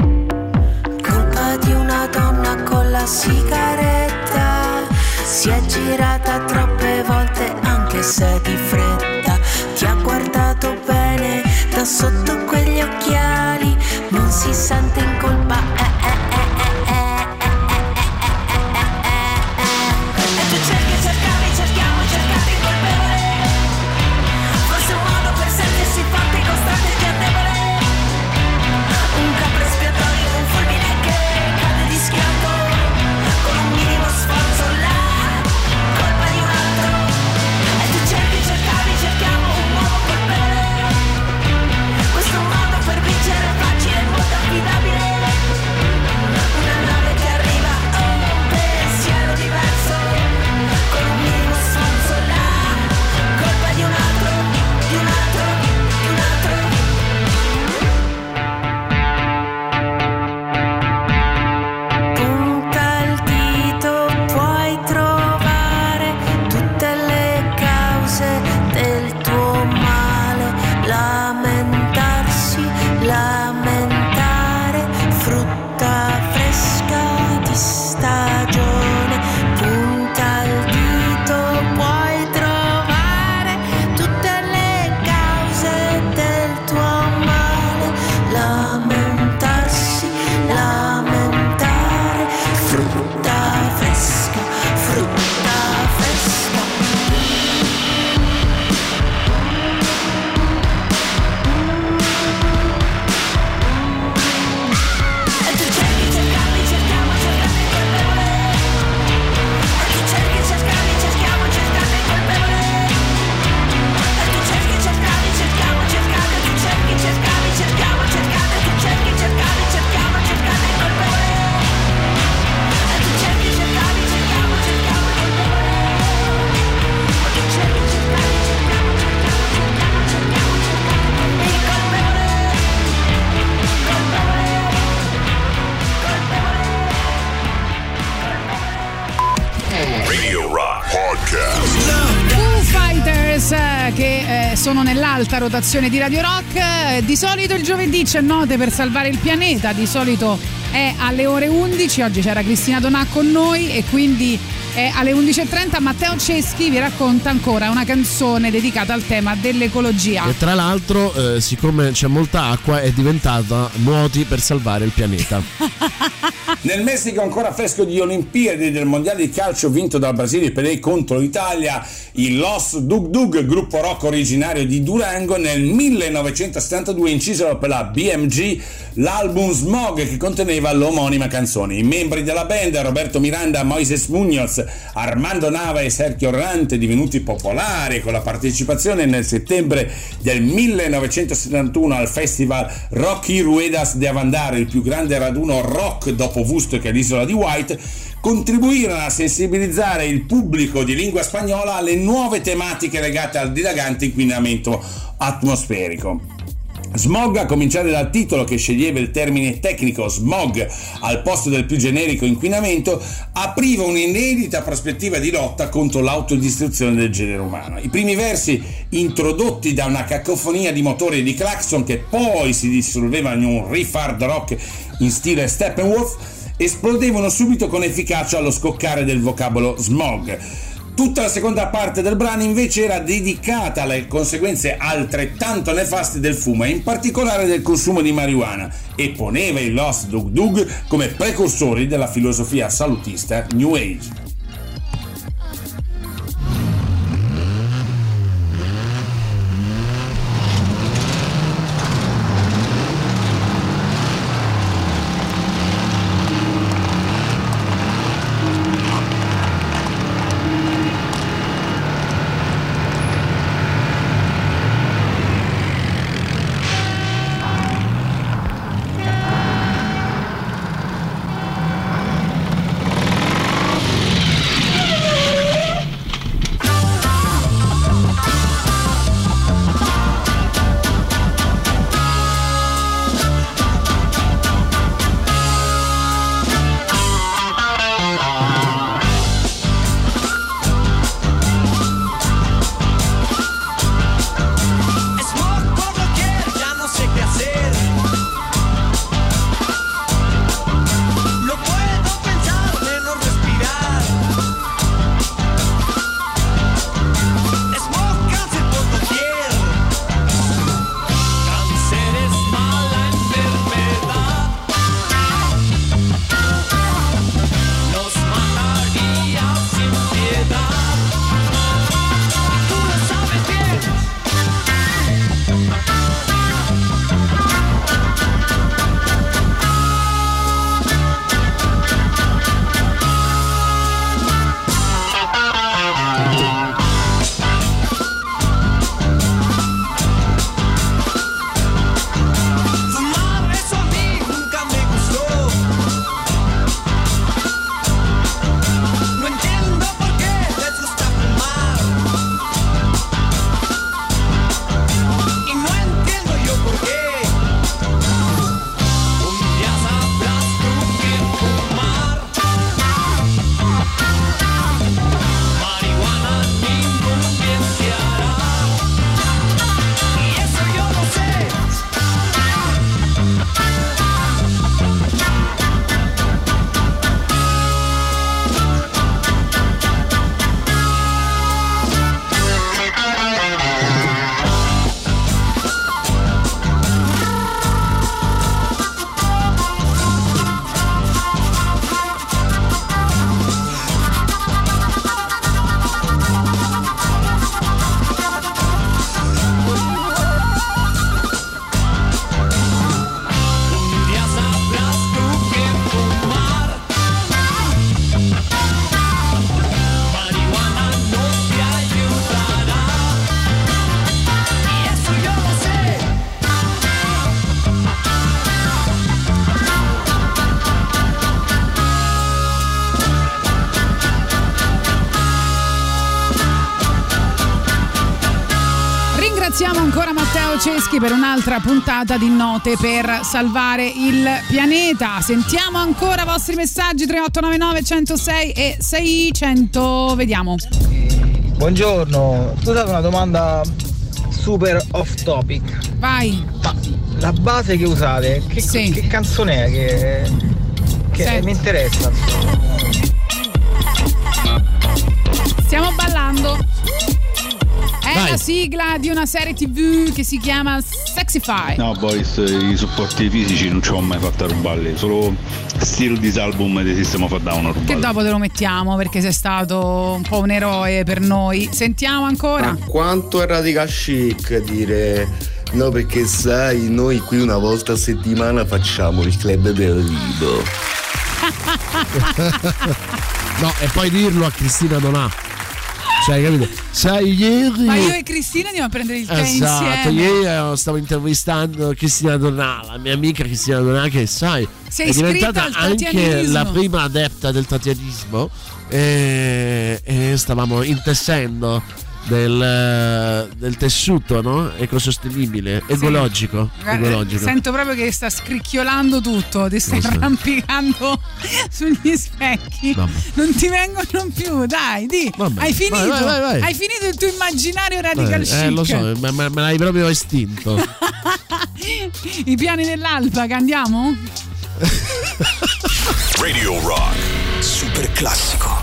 Colpa di una donna con la sigaretta. Si è girata troppe volte anche se di fretta. Ti ha guardato bene da sotto quegli occhiali. Non si sente in nell'alta rotazione di Radio Rock. Eh, di solito il giovedì c'è Note per salvare il pianeta, di solito è alle ore 11. Oggi c'era Cristina Donà con noi e quindi è alle 11.30 Matteo Ceschi vi racconta ancora una canzone dedicata al tema dell'ecologia. E tra l'altro, eh, siccome c'è molta acqua, è diventata nuoti per salvare il pianeta. [LAUGHS] Nel Messico ancora fresco di Olimpiadi del Mondiale di calcio vinto dal Brasile per contro l'Italia, i Los Dug Dug, gruppo rock originario di Durango, nel 1972 incisero per la BMG l'album Smog che conteneva l'omonima canzone. I membri della band, Roberto Miranda, Moises Munoz, Armando Nava e Sergio Orrante, divenuti popolari con la partecipazione nel settembre del 1971 al festival Rocky Ruedas de Avandare, il più grande raduno rock dopo Woodstock e l'isola di White, contribuirono a sensibilizzare il pubblico di lingua spagnola alle nuove tematiche legate al dilagante inquinamento atmosferico. Smog, a cominciare dal titolo che sceglieva il termine tecnico smog al posto del più generico inquinamento, apriva un'inedita prospettiva di lotta contro l'autodistruzione del genere umano. I primi versi, introdotti da una cacofonia di motori e di clacson che poi si dissolvevano in un riff hard rock in stile Steppenwolf, esplodevano subito con efficacia allo scoccare del vocabolo smog. Tutta la seconda parte del brano invece era dedicata alle conseguenze altrettanto nefaste del fumo e in particolare del consumo di marijuana e poneva i Lost Dug Dug come precursori della filosofia salutista New Age. Ceschi per un'altra puntata di Note per salvare il pianeta. Sentiamo ancora i vostri messaggi 3899 106 e 600. Vediamo. Buongiorno, scusate una domanda super off topic. Vai. Ma la base che usate, che, che canzone è? Che, che Senti. mi interessa. Stiamo ballando. La sigla di una serie tv che si chiama Sex Maxify. No, boys, i supporti fisici non ci ho mai fatto rubare, solo Still This Album di System of a Down Che dopo te lo mettiamo perché sei stato un po' un eroe per noi. Sentiamo ancora. Quanto è radical chic dire no perché sai noi qui una volta a settimana facciamo il club del lido. [LAUGHS] no, e poi dirlo a Cristina Donà. Cioè, capito? Sai, ieri. Ma io e Cristina andiamo a prendere il tè Esatto, insieme. ieri eh, stavo intervistando Cristina Donà, la mia amica Cristina Donà che sai Sei è diventata anche la prima adepta del tatianismo e, e stavamo intessendo del, del tessuto no? ecosostenibile, ecologico. Guarda, ecologico. Sento proprio che sta scricchiolando tutto, ti stai so. arrampicando [LAUGHS] sugli specchi. Vabbè. Non ti vengono più, dai, di. Hai finito. vai, vai, vai. Hai finito il tuo immaginario radical Eh, chic. eh, lo so, me, me- me l'hai proprio estinto. [LAUGHS] I piani dell'alpaca, andiamo? [LAUGHS] Radio Rock. Super classico.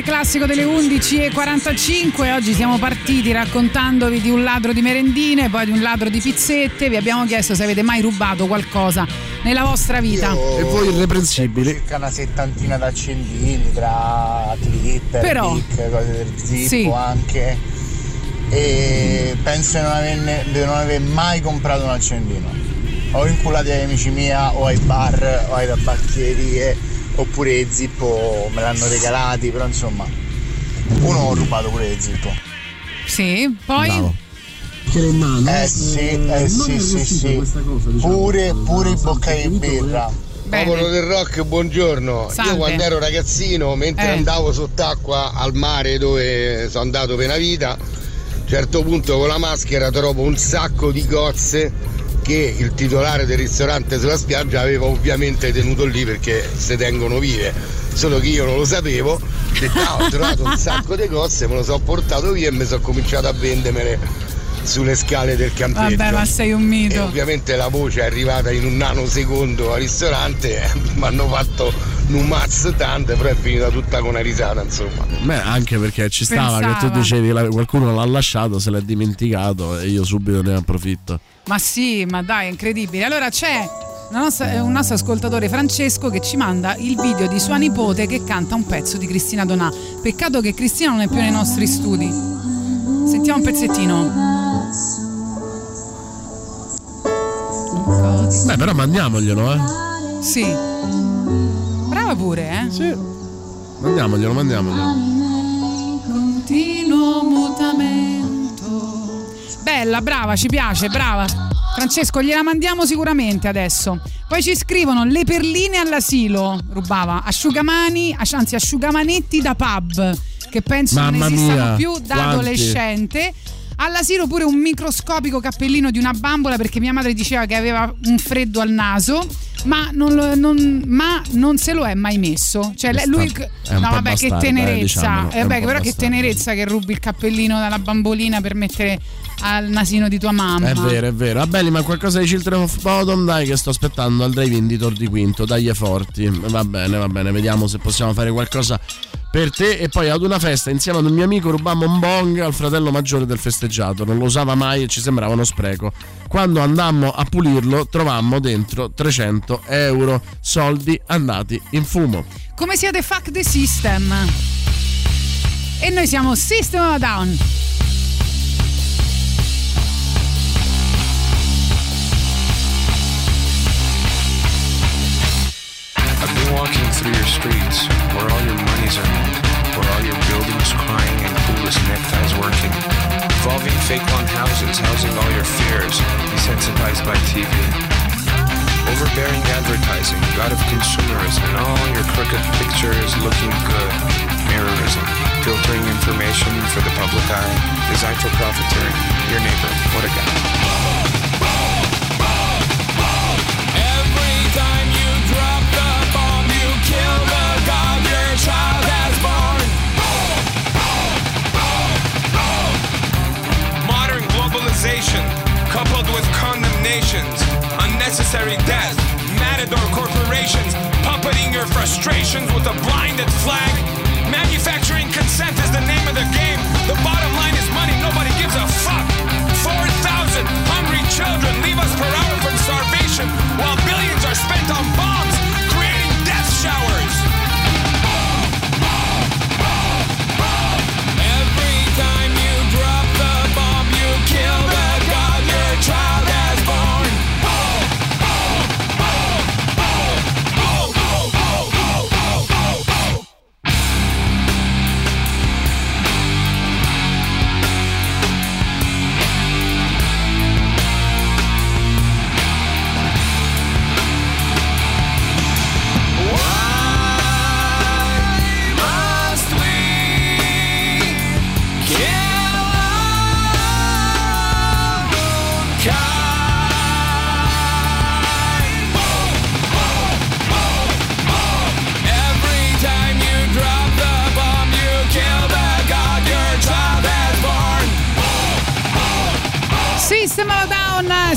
Super classico delle 11.45. Oggi siamo partiti raccontandovi di un ladro di merendine, poi di un ladro di pizzette. Vi abbiamo chiesto se avete mai rubato qualcosa nella vostra vita. E voi irreprensibili. Circa una settantina d'accendini tra clipper, Però- pic, cose del zippo Sì. anche. E penso di non, averne- di non aver mai comprato un accendino. O inculati agli amici mia o ai bar o alle tabaccherie oppure i zippo me l'hanno regalati, però insomma uno ho rubato pure il zippo. Sì, poi Eh sì, eh sì, sì, sì. Pure, pure i boccai di birra. Popolo del rock, buongiorno. Salve. Io quando ero ragazzino, mentre Eh. andavo sott'acqua al mare dove sono andato per una vita, a un certo punto con la maschera trovo un sacco di cozze che il titolare del ristorante sulla spiaggia aveva ovviamente tenuto lì perché se tengono vive. Solo che io non lo sapevo. Ho detto, "Ah, ho trovato un sacco di cozze, me lo sono portato via e mi sono cominciato a vendermele sulle scale del campeggio. Vabbè, ma sei un E mito. ovviamente la voce è arrivata in un nanosecondo al ristorante e [LAUGHS] mi hanno fatto non mazza tante, però è finita tutta con una risata, insomma. Beh, anche perché ci stava che Pensava. tu dicevi la- qualcuno l'ha lasciato, se l'è dimenticato e io subito ne approfitto. Ma sì, ma dai, è incredibile. Allora c'è nostra- un nostro ascoltatore Francesco che ci manda il video di sua nipote che canta un pezzo di Cristina Donà. Peccato che Cristina non è più nei nostri studi. Sentiamo un pezzettino. Beh, però mandiamoglielo, eh. Sì. Brava pure, eh? Sì. Mandiamoglielo, mandiamoglielo. Continuo mutamento. Bella, brava, ci piace, brava. Francesco, gliela mandiamo sicuramente adesso. Poi ci scrivono le perline all'asilo, rubava, asciugamani, asci- anzi asciugamanetti da pub, che penso non Mamma esistano mia, più da quanti. adolescente. All'asilo pure un microscopico cappellino di una bambola perché mia madre diceva che aveva un freddo al naso, ma non, lo- non- ma non se lo è mai messo. Cioè, lei- lui, È no, vabbè, che bastardo, eh, tenerezza. diciamolo, Eh, è un vabbè, però che bastardo. tenerezza che rubi il cappellino dalla bambolina per mettere al nasino di tua mamma. È vero, è vero. Va bene, ma qualcosa di Children of Bottom, dai, che sto aspettando al drive-in di Tor di Quinto. Dai, forti. Va bene, va bene. Vediamo se possiamo fare qualcosa per te. E poi ad una festa, insieme ad un mio amico, rubammo un bong al fratello maggiore del festeggiato. Non lo usava mai e ci sembrava uno spreco. Quando andammo a pulirlo, trovammo dentro 300 euro, soldi andati in fumo. Come siete fuck the system? E noi siamo System Down. I've been walking through your streets, where all your earned, where all your buildings crying and coolest neckties working. Evolving fake lawn houses, housing all your fears, desensitized by TV. Overbearing advertising, god of consumerism, and all your crooked pictures looking good. Mirrorism, filtering information for the public eye, designed for profiteering. Your neighbor, what a guy. Condemnations, unnecessary death, matador corporations, puppeting your frustrations with a blinded flag. Manufacturing consent is the name of the game. The bottom line is money, nobody gives a fuck. 4,000 hungry children leave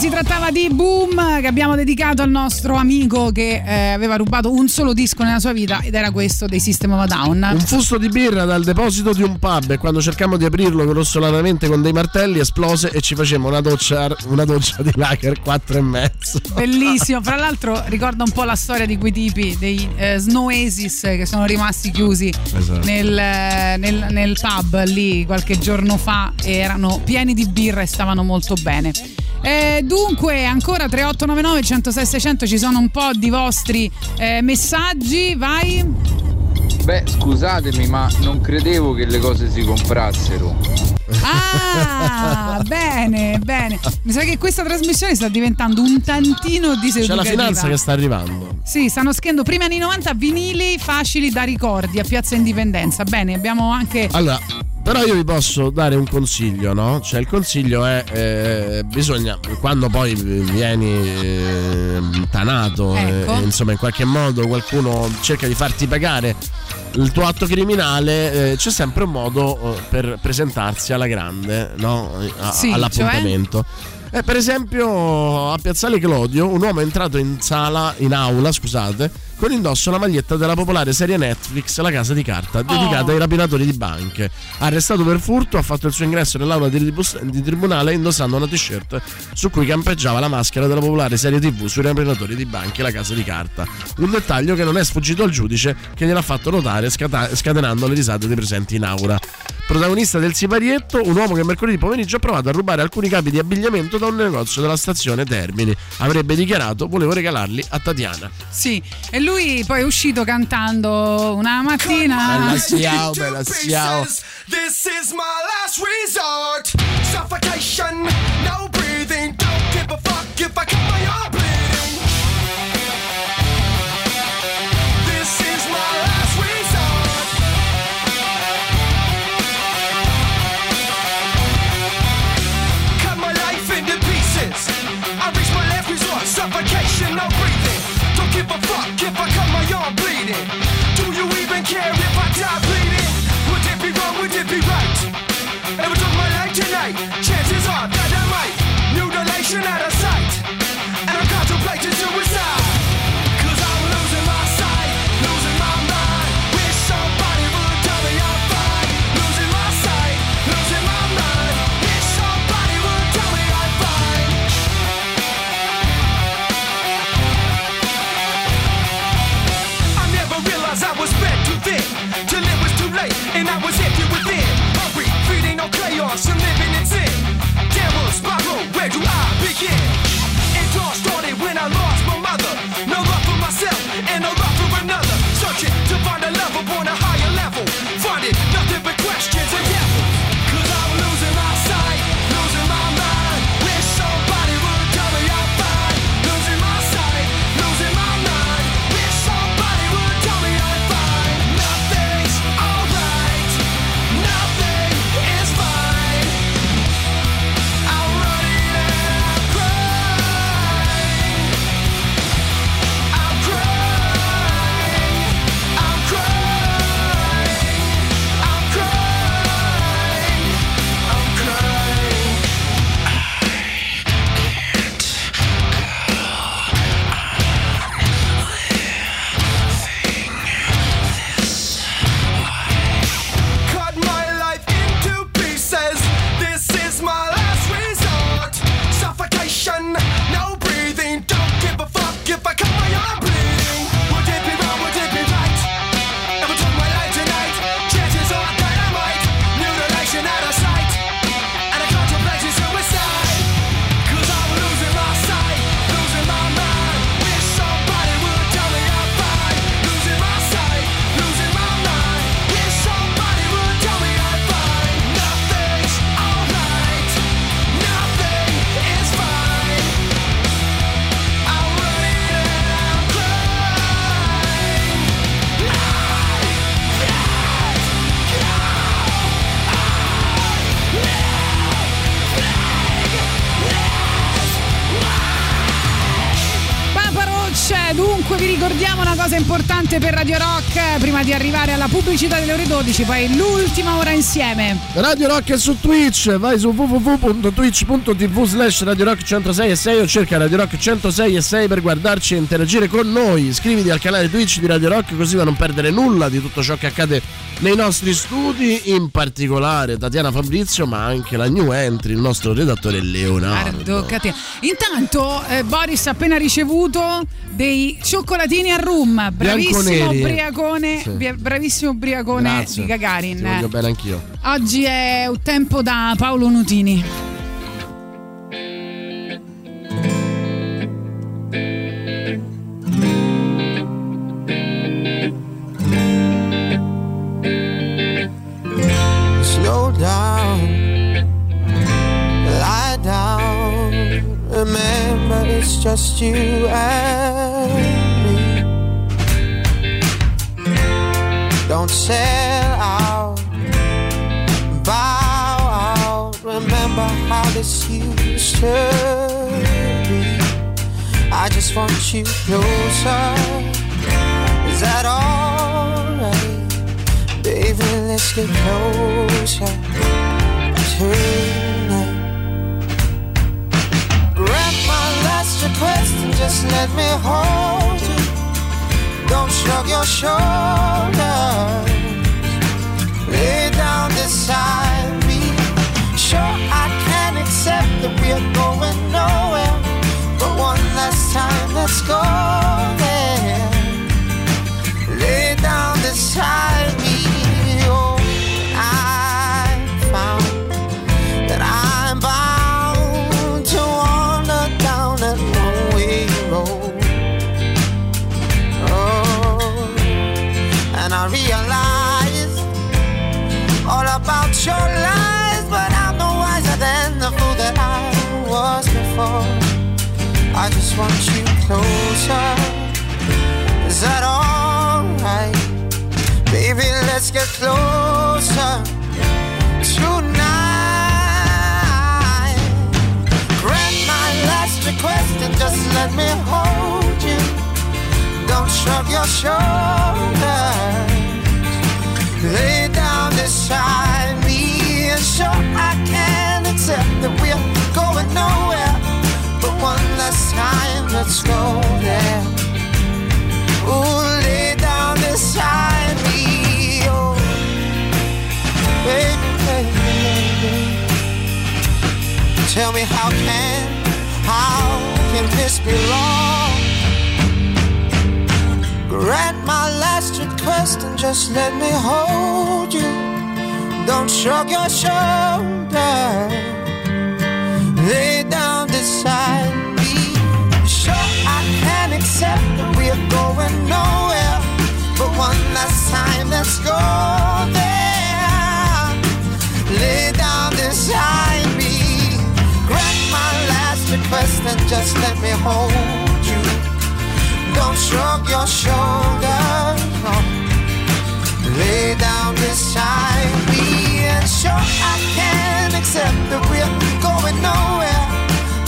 si trattava di Boom che abbiamo dedicato al nostro amico che eh, aveva rubato un solo disco nella sua vita ed era questo dei System of a Down. Un fusto di birra dal deposito di un pub e quando cercammo di aprirlo grossolanamente con dei martelli esplose e ci facemmo una doccia, una doccia di lager 4 e mezzo. Bellissimo, [LAUGHS] fra l'altro ricorda un po' la storia di quei tipi dei eh, Snow Oasis che sono rimasti chiusi Esatto. nel, eh, nel- nel pub lì qualche giorno fa e erano pieni di birra e stavano molto bene. Eh, dunque, ancora 3899 106 600 ci sono un po' di vostri eh, messaggi, vai. Beh, scusatemi, ma non credevo che le cose si comprassero. Ah, bene, bene. Mi sa che questa trasmissione sta diventando un tantino C'è diseducativa. la finanza che sta arrivando. Sì, stanno scrivendo primi anni 90 vinili facili da ricordi a Piazza Indipendenza. Bene, abbiamo anche Allora, però io vi posso dare un consiglio, no? Cioè il consiglio è eh, bisogna quando poi vieni eh, tanato, Ecco. eh, insomma in qualche modo qualcuno cerca di farti pagare il tuo atto criminale, eh, c'è sempre un modo eh, per presentarsi alla grande, no? A- Sì, all'appuntamento. Eh, per esempio a Piazzale Clodio un uomo è entrato in sala, in aula, scusate, con indosso la maglietta della popolare serie Netflix La Casa di Carta, dedicata ai rapinatori di banche. Arrestato per furto, ha fatto il suo ingresso nell'aula di, tribus- di tribunale indossando una t-shirt su cui campeggiava la maschera della popolare serie TV sui rapinatori di banche La Casa di Carta. Un dettaglio che non è sfuggito al giudice che gliel'ha fatto notare scata- scatenando le risate dei presenti in aula. Protagonista del siparietto, un uomo che mercoledì pomeriggio ha provato a rubare alcuni capi di abbigliamento da un negozio della stazione Termini. Avrebbe dichiarato volevo regalarli a Tatiana. Sì, e lui poi è uscito cantando una mattina. Bella siao, bella siao. This is my last resort. Suffocation, no breathing. Don't give a fuck if I cut my arm bleeding. My Roach, dunque vi ricordiamo una cosa importante per Radio Rock prima di arrivare alla pubblicità delle ore 12, poi l'ultima ora insieme. Radio Rock è su Twitch, vai su www.twitch.tv slash Radio Rock 106 e 6 o cerca Radio Rock 106 e 6 per guardarci e interagire con noi. Iscriviti al canale Twitch di Radio Rock così da non perdere nulla di tutto ciò che accade nei nostri studi, in particolare Tatiana Fabrizio, ma anche la new entry, il nostro redattore Leonardo. Intanto eh, Boris ha appena ricevuto dei cioccolatini a rum. Bravissimo ubriacone, Sì. bravissimo ubriacone Grazie. di Gagarin. Ti voglio bene anch'io. Oggi è un tempo da Paolo Nutini. Slow down, lie down. Remember, it's just you and Don't sell out, bow out. Remember how this used to be. I just want you closer. Is that alright? Baby, let's get closer tonight. Grant my last request and just let me hold Don't shrug your shoulders. Lay down beside me. Sure, I can accept that we're going nowhere. But one last time, let's go there. Lay down beside want you closer. Is that alright? Baby, let's get closer tonight. Grant my last request and just let me hold you. Don't shrug your shoulders. Lay down beside me and sure I can accept that we're going nowhere. One last time, let's go there. Ooh, lay down beside me. Oh, baby, baby, baby. Tell me how can, how can this be wrong? Grant my last request and just let me hold you. Don't shrug your shoulders. Lay down beside accept that we're going nowhere. But one last time, let's go there. Lay down beside me. Grant my last request and just let me hold you. Don't shrug your shoulders. No. Lay down beside me, and sure I can accept that we're going nowhere.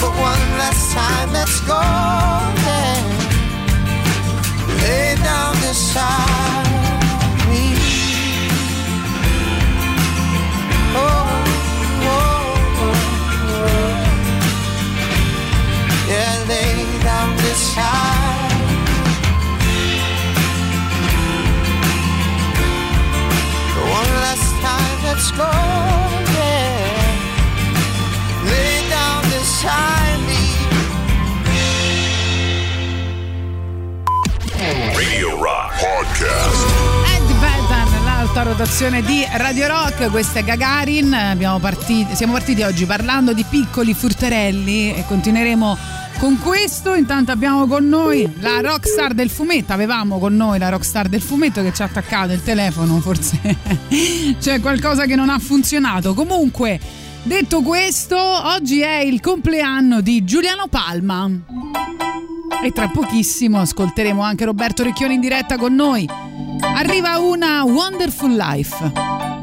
But one last time, let's go there. Lay down beside me. Oh, oh, oh, oh. Yeah, lay down beside. L'alta rotazione di Radio Rock, questa è Gagarin. Partiti- siamo partiti oggi parlando di piccoli furterelli e continueremo con questo. Intanto abbiamo con noi la rockstar del fumetto. Avevamo con noi la rockstar del fumetto che ci ha attaccato il telefono, forse [LAUGHS] c'è qualcosa che non ha funzionato. Comunque, detto questo, oggi è il compleanno di Giuliano Palma. E tra pochissimo ascolteremo anche Roberto Recchioni in diretta con noi. Arriva una Wonderful Life.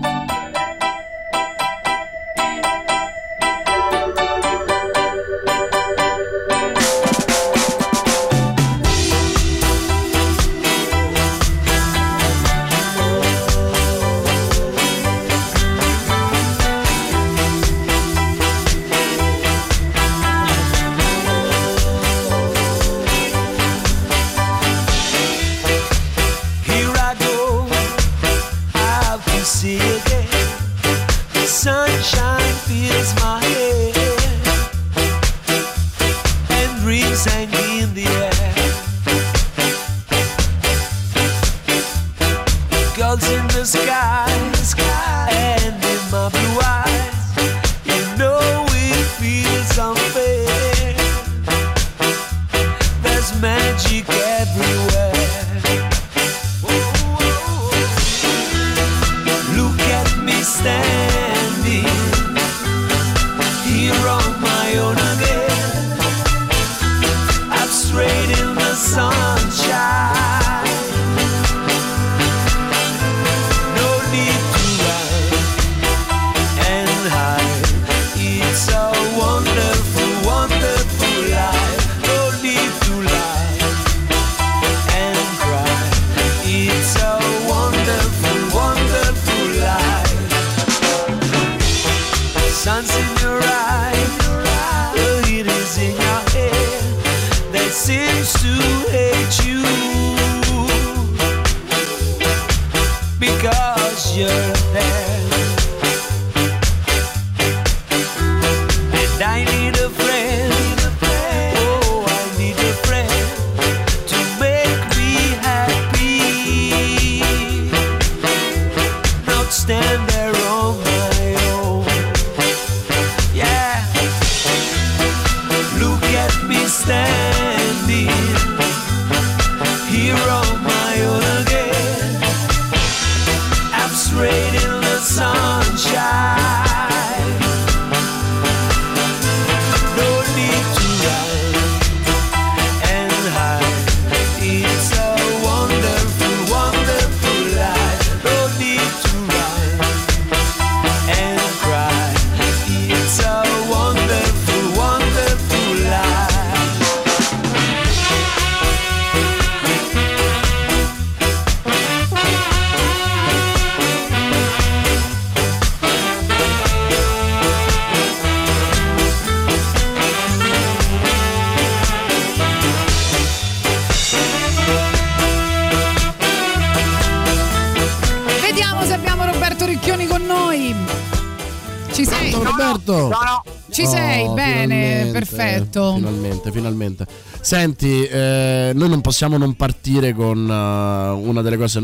Possiamo non partire con eh, una delle cose,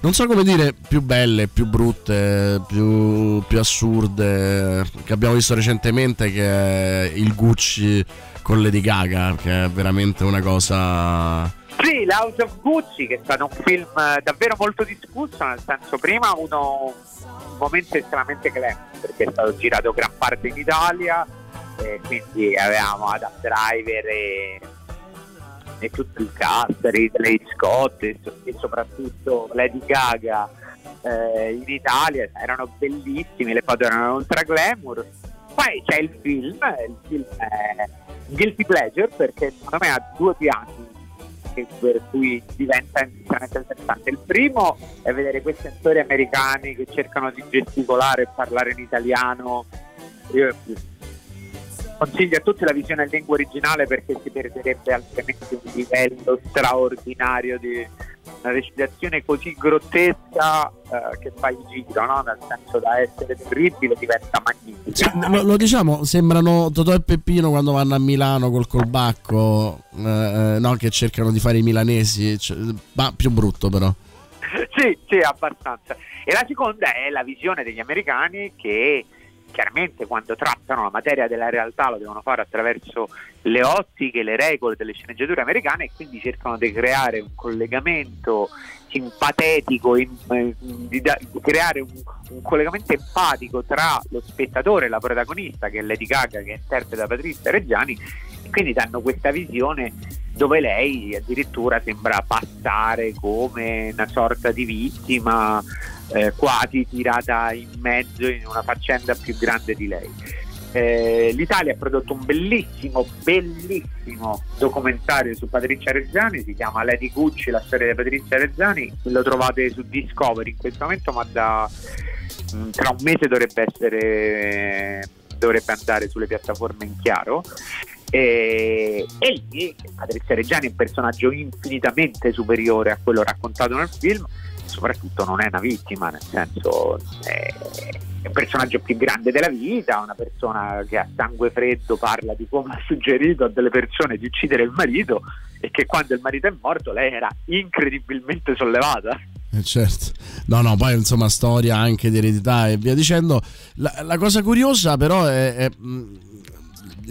non so come dire, più belle, più brutte, più, più assurde che abbiamo visto recentemente, che è il Gucci con Lady Gaga, che è veramente una cosa... Sì, l'House of Gucci, che è stato un film davvero molto discusso, nel senso prima uno un momento estremamente glamour, perché è stato girato gran parte in Italia, e quindi avevamo Adam Driver e, e tutto il cast, Ridley Scott e, e soprattutto Lady Gaga eh, in Italia, erano bellissimi, le foto erano ultra glamour. Poi c'è il film, il film è Guilty Pleasure perché secondo me ha due piani per cui diventa interessante. Il primo è vedere questi attori americani che cercano di gesticolare e parlare in italiano. Io consiglio a tutti la visione in lingua originale perché si perderebbe altrimenti un livello straordinario di una recitazione così grottesca eh, che fa il giro, no? nel senso da essere terribile diventa magnifica. Lo, lo diciamo, sembrano Totò e Peppino quando vanno a Milano col colbacco, eh, eh, no, che cercano di fare i milanesi, cioè, ma più brutto però. [LAUGHS] sì, sì, abbastanza. E la seconda è la visione degli americani che chiaramente quando trattano la materia della realtà lo devono fare attraverso le ottiche, le regole delle sceneggiature americane e quindi cercano di creare un collegamento simpatetico, in- eh, di da- creare un, un collegamento empatico tra lo spettatore e la protagonista che è Lady Gaga che interpreta Patrizia Reggiani e quindi danno questa visione dove lei addirittura sembra passare come una sorta di vittima eh, quasi tirata in mezzo in una faccenda più grande di lei. Eh, L'Italia ha prodotto un bellissimo, bellissimo documentario su Patrizia Reggiani, si chiama Lady Gucci, la storia di Patrizia Reggiani, lo trovate su Discovery in questo momento, ma da, mh, tra un mese dovrebbe essere dovrebbe andare sulle piattaforme in chiaro. E, e lì Patrizia Reggiani è un personaggio infinitamente superiore a quello raccontato nel film, soprattutto non è una vittima, nel senso è, un personaggio più grande della vita, una persona che a sangue freddo parla di come ha suggerito a delle persone di uccidere il marito e che quando il marito è morto lei era incredibilmente sollevata. Eh, certo, no, no, poi insomma storia anche di eredità e via dicendo. La, la cosa curiosa però è, è, mh,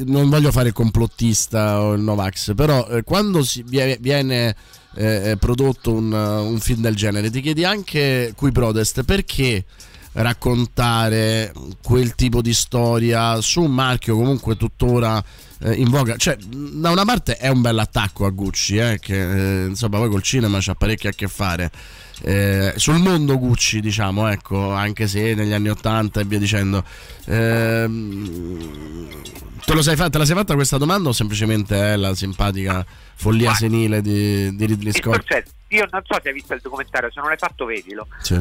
non voglio fare il complottista o il Novax, però eh, quando si vie- viene eh, prodotto un, un film del genere. Ti chiedi anche qui protest perché raccontare quel tipo di storia su un marchio comunque tuttora eh, in voga? Cioè da una parte è un bel attacco a Gucci eh, che eh, insomma poi col cinema c'ha parecchio a che fare eh, sul mondo Gucci diciamo ecco anche se negli anni 80 e via dicendo Ehm, te, lo sei fa- te la sei fatta questa domanda o semplicemente è la simpatica follia senile di, di Ridley Scott? concetto, io non so se hai visto il documentario, se non l'hai fatto vedilo. Sì.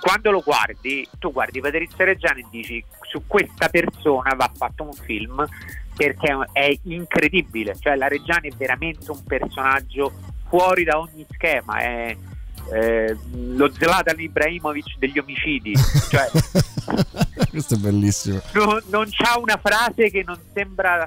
Quando lo guardi, tu guardi Patrizia Reggiani e dici su questa persona va fatto un film perché è incredibile, cioè la Reggiani è veramente un personaggio fuori da ogni schema, è, eh, lo Zlatan Ibrahimovic degli omicidi, cioè [LAUGHS] Questo è bellissimo. non, non c'ha una frase che non sembra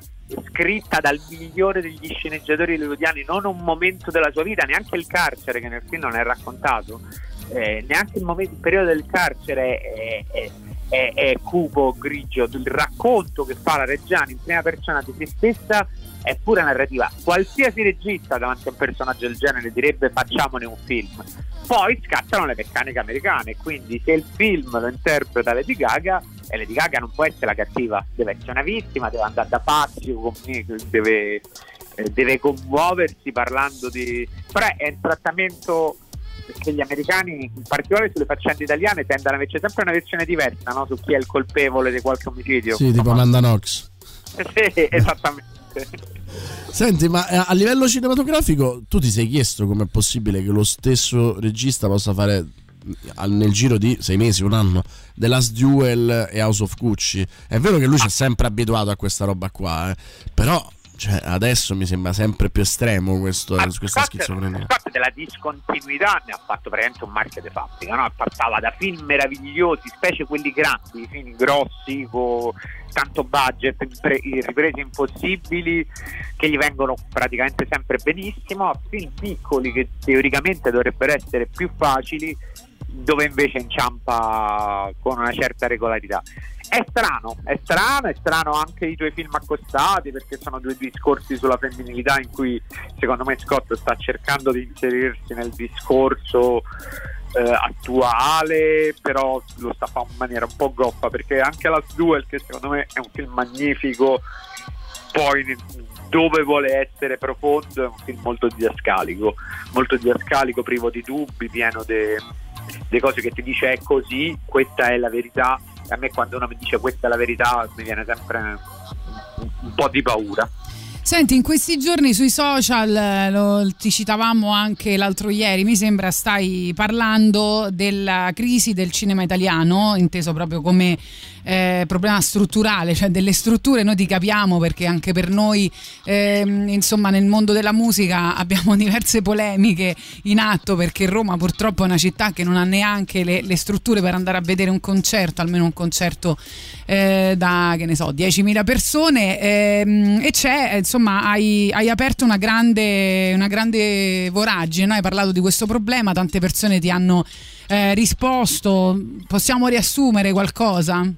scritta dal migliore degli sceneggiatori hollywoodiani, non un momento della sua vita, neanche il carcere che nel film non è raccontato, eh, neanche il, momento, il periodo del carcere è, è- è- è cupo, grigio, il racconto che fa la Reggiani in prima persona di se stessa è pura narrativa. Qualsiasi regista davanti a un personaggio del genere direbbe facciamone un film. Poi scattano le meccaniche americane, quindi se il film lo interpreta Lady Gaga, e Lady Gaga non può essere la cattiva, deve essere una vittima, deve andare da pazzi, deve, eh, deve commuoversi parlando di... però è un trattamento che gli americani, in particolare sulle faccende italiane, tendono a averci sempre una versione diversa no? su chi è il colpevole di qualche omicidio. Sì, tipo Amanda Knox. [LAUGHS] Sì, esattamente. Senti, ma eh, a livello cinematografico tu ti sei chiesto com'è possibile che lo stesso regista possa fare mm, nel giro di sei mesi, un anno, The Last Duel e House of Gucci. È vero che lui ci è sempre abituato a questa roba qua, eh, però cioè, adesso mi sembra sempre più estremo questo, questa schizofrenia. Scott della discontinuità ne ha fatto praticamente un marchio di fabbrica, no? passava da film meravigliosi, specie quelli grandi, film grossi con tanto budget, riprese impossibili che gli vengono praticamente sempre benissimo, a film piccoli che teoricamente dovrebbero essere più facili dove invece inciampa con una certa regolarità. È strano, è strano, è strano anche i tuoi film accostati perché sono due discorsi sulla femminilità in cui secondo me Scott sta cercando di inserirsi nel discorso eh, attuale, però lo sta facendo in maniera un po' goffa perché anche Last Duel, che secondo me è un film magnifico, poi dove vuole essere profondo è un film molto didascalico, molto didascalico, privo di dubbi, pieno di cose che ti dice è così, questa è la verità. E a me quando uno mi dice questa è la verità mi viene sempre un, un po' di paura. Senti, in questi giorni sui social, eh, lo, ti citavamo anche l'altro ieri, mi sembra stai parlando della crisi del cinema italiano, inteso proprio come eh, problema strutturale, cioè delle strutture noi ti capiamo perché anche per noi, ehm, insomma, nel mondo della musica [LAUGHS] abbiamo diverse polemiche in atto perché Roma purtroppo è una città che non ha neanche le, le strutture per andare a vedere un concerto, almeno un concerto eh, da, che ne so, 10.000 persone ehm, e c'è, insomma, hai, hai aperto una grande, una grande voragine, no? hai parlato di questo problema, tante persone ti hanno eh, risposto, possiamo riassumere qualcosa?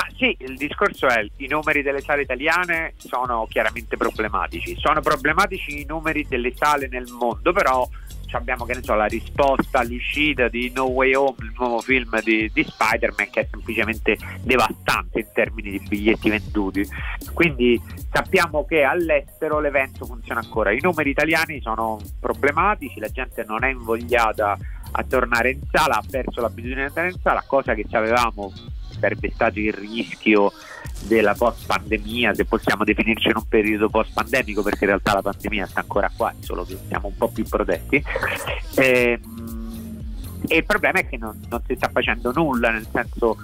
Ah sì, il discorso è i numeri delle sale italiane sono chiaramente problematici. Sono problematici i numeri delle sale nel mondo, però abbiamo che ne so, la risposta all'uscita di No Way Home, il nuovo film di, di Spider-Man che è semplicemente devastante in termini di biglietti venduti. Quindi sappiamo che all'estero l'evento funziona ancora. I numeri italiani sono problematici, la gente non è invogliata a tornare in sala, ha perso l'abitudine di andare in sala, cosa che avevamo sarebbe stato il rischio della post pandemia, se possiamo definirci in un periodo post pandemico, perché in realtà la pandemia sta ancora qua, solo che siamo un po' più protetti. Ehm, E, il problema è che non, non si sta facendo nulla, nel senso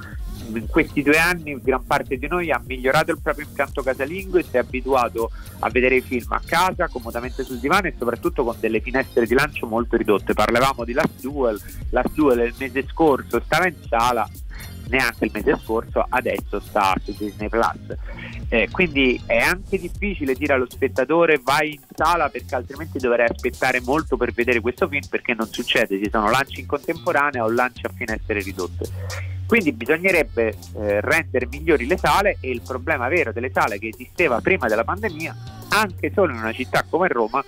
in questi due anni gran parte di noi ha migliorato il proprio impianto casalingo e si è abituato a vedere i film a casa, comodamente sul divano e soprattutto con delle finestre di lancio molto ridotte. Parlavamo di Last Duel, Last Duel il mese scorso stava in sala, neanche il mese scorso, adesso sta su Disney Plus. Eh, quindi è anche difficile dire allo spettatore vai in sala perché altrimenti dovrei aspettare molto per vedere questo film perché non succede, ci sono lanci in contemporanea o lanci a finestre ridotte. Quindi bisognerebbe eh, rendere migliori le sale e il problema vero delle sale che esisteva prima della pandemia, anche solo in una città come Roma,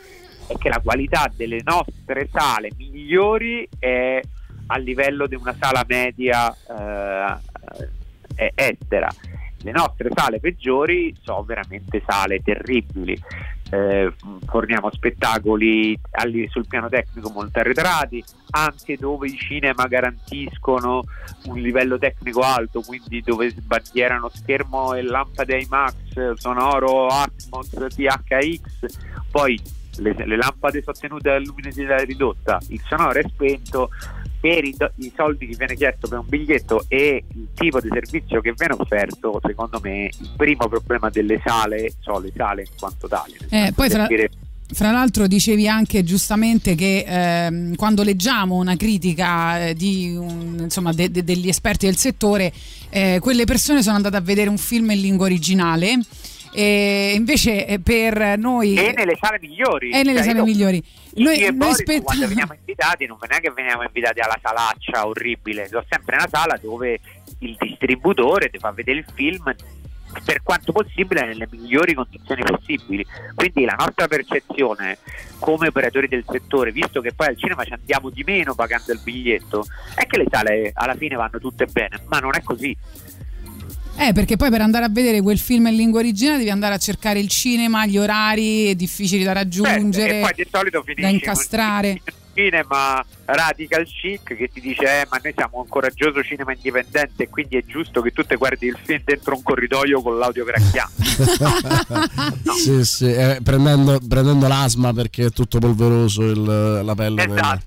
è che la qualità delle nostre sale migliori è a livello di una sala media eh, eh, estera. Le nostre sale peggiori sono veramente sale terribili. Eh, forniamo spettacoli sul piano tecnico molto arretrati, anche dove i cinema garantiscono un livello tecnico alto, quindi dove sbandierano schermo e lampade IMAX, sonoro Atmos, THX, poi le, le lampade sono tenute a luminosità ridotta, il sonoro è spento, per i, do- i soldi che viene chiesto per un biglietto e il tipo di servizio che viene offerto, secondo me il primo problema delle sale sono le sale in quanto tali. Eh, poi fra, dire- Fra l'altro dicevi anche giustamente che ehm, quando leggiamo una critica eh, di un- insomma, de- de- degli esperti del settore, eh, quelle persone sono andate a vedere un film in lingua originale. E invece eh, per noi E nelle sale migliori. e nelle Cioè, sale io- migliori. Io Noi, e noi Boris, spetta- quando veniamo invitati non è che veniamo invitati alla salaccia orribile, sono sempre una sala dove il distributore ti fa vedere il film per quanto possibile nelle migliori condizioni possibili. Quindi la nostra percezione come operatori del settore, visto che poi al cinema ci andiamo di meno pagando il biglietto, è che le sale alla fine vanno tutte bene, ma non è così. Eh, perché poi per andare a vedere quel film in lingua originale devi andare a cercare il cinema, gli orari difficili da raggiungere, e poi di solito finisci da incastrare. cinema radical chic che ti dice eh, ma noi siamo un coraggioso cinema indipendente e quindi è giusto che tu te guardi il film dentro un corridoio con l'audio cracchiante [LAUGHS] sì, sì, eh, prendendo, prendendo l'asma perché è tutto polveroso il- la pelle. Esatto.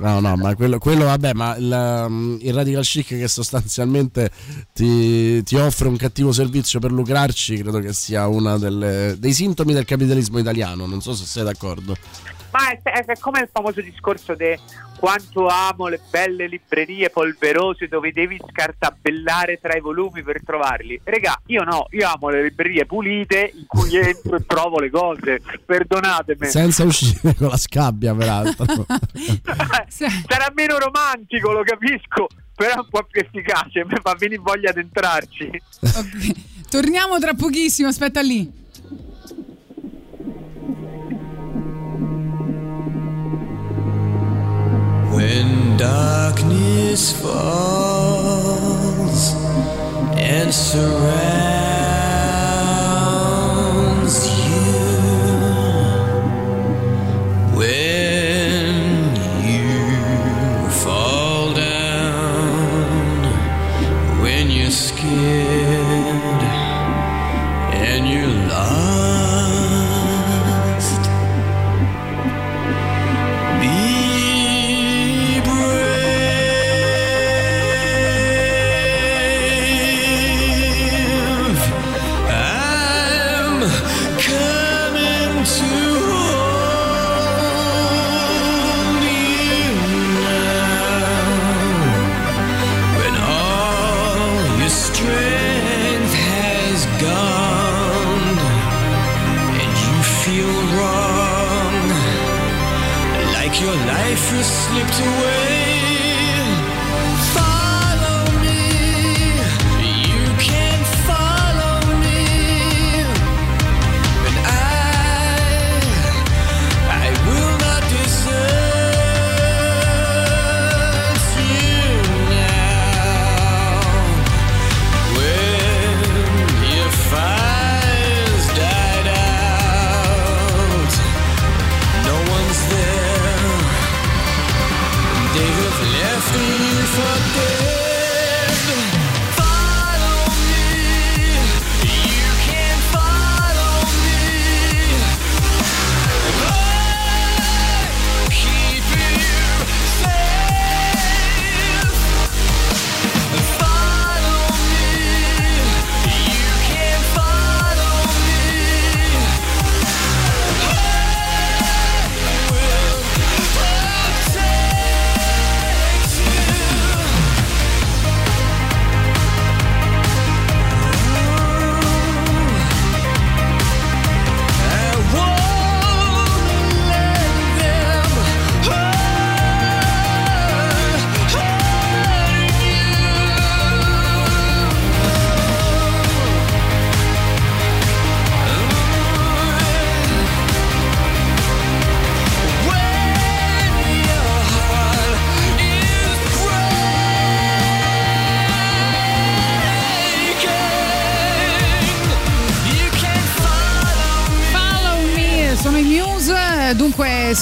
No, no, ma quello, quello vabbè, ma il, um, il radical chic che sostanzialmente ti, ti offre un cattivo servizio per lucrarci, credo che sia uno dei sintomi del capitalismo italiano. Non so se sei d'accordo. Ma è, è- è come il famoso discorso di quanto amo le belle librerie polverose dove devi scartabellare tra i volumi per trovarli regà io no, io amo le librerie pulite in cui entro e trovo le cose perdonatemi Senza uscire con la scabbia, peraltro. [LAUGHS] sarà meno romantico lo capisco però è un po' più efficace mi fa venire voglia di entrarci Torniamo tra pochissimo, aspetta lì. When darkness falls and surrounds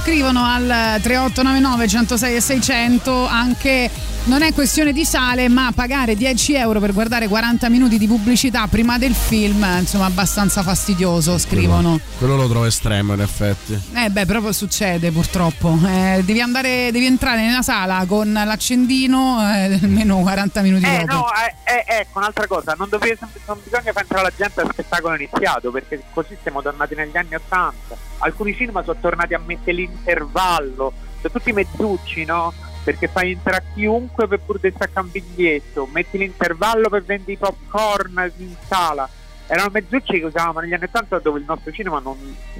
scrivono al 3899 106 e 600 anche Non è questione di sale, ma pagare 10 euro per guardare 40 minuti di pubblicità prima del film, insomma, abbastanza fastidioso, scrivono. Quello lo trovo estremo in effetti. Eh beh, proprio succede purtroppo. Eh, devi andare, devi entrare nella sala con l'accendino eh, almeno 40 minuti Eh dopo. no, eh, eh, ecco un'altra cosa, non, dove- non bisogna far entrare la gente al spettacolo iniziato perché così siamo tornati negli anni Ottanta. Alcuni cinema sono tornati a mettere l'intervallo, sono tutti mezzucci, no? Perché fai entrare chiunque per pur di staccare un biglietto, metti l'intervallo per vendere i popcorn in sala. Erano mezzucci che usavamo negli anni Ottanta dove il nostro cinema non,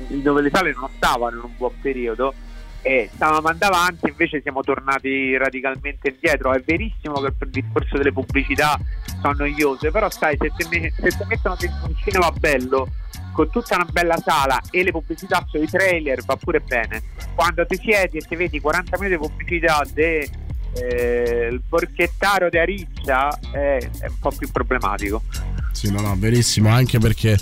dove le sale non stavano in un buon periodo e stavamo andando avanti, invece siamo tornati radicalmente indietro. È verissimo che il discorso delle pubblicità sono noiose, però sai, se ti mettono dentro un cinema bello, con tutta una bella sala e le pubblicità sui trailer va pure bene. Quando ti siedi e ti vedi 40 minuti di pubblicità del porchettaro di Ariccia è, è un po' più problematico. Sì, no, no, verissimo, anche perché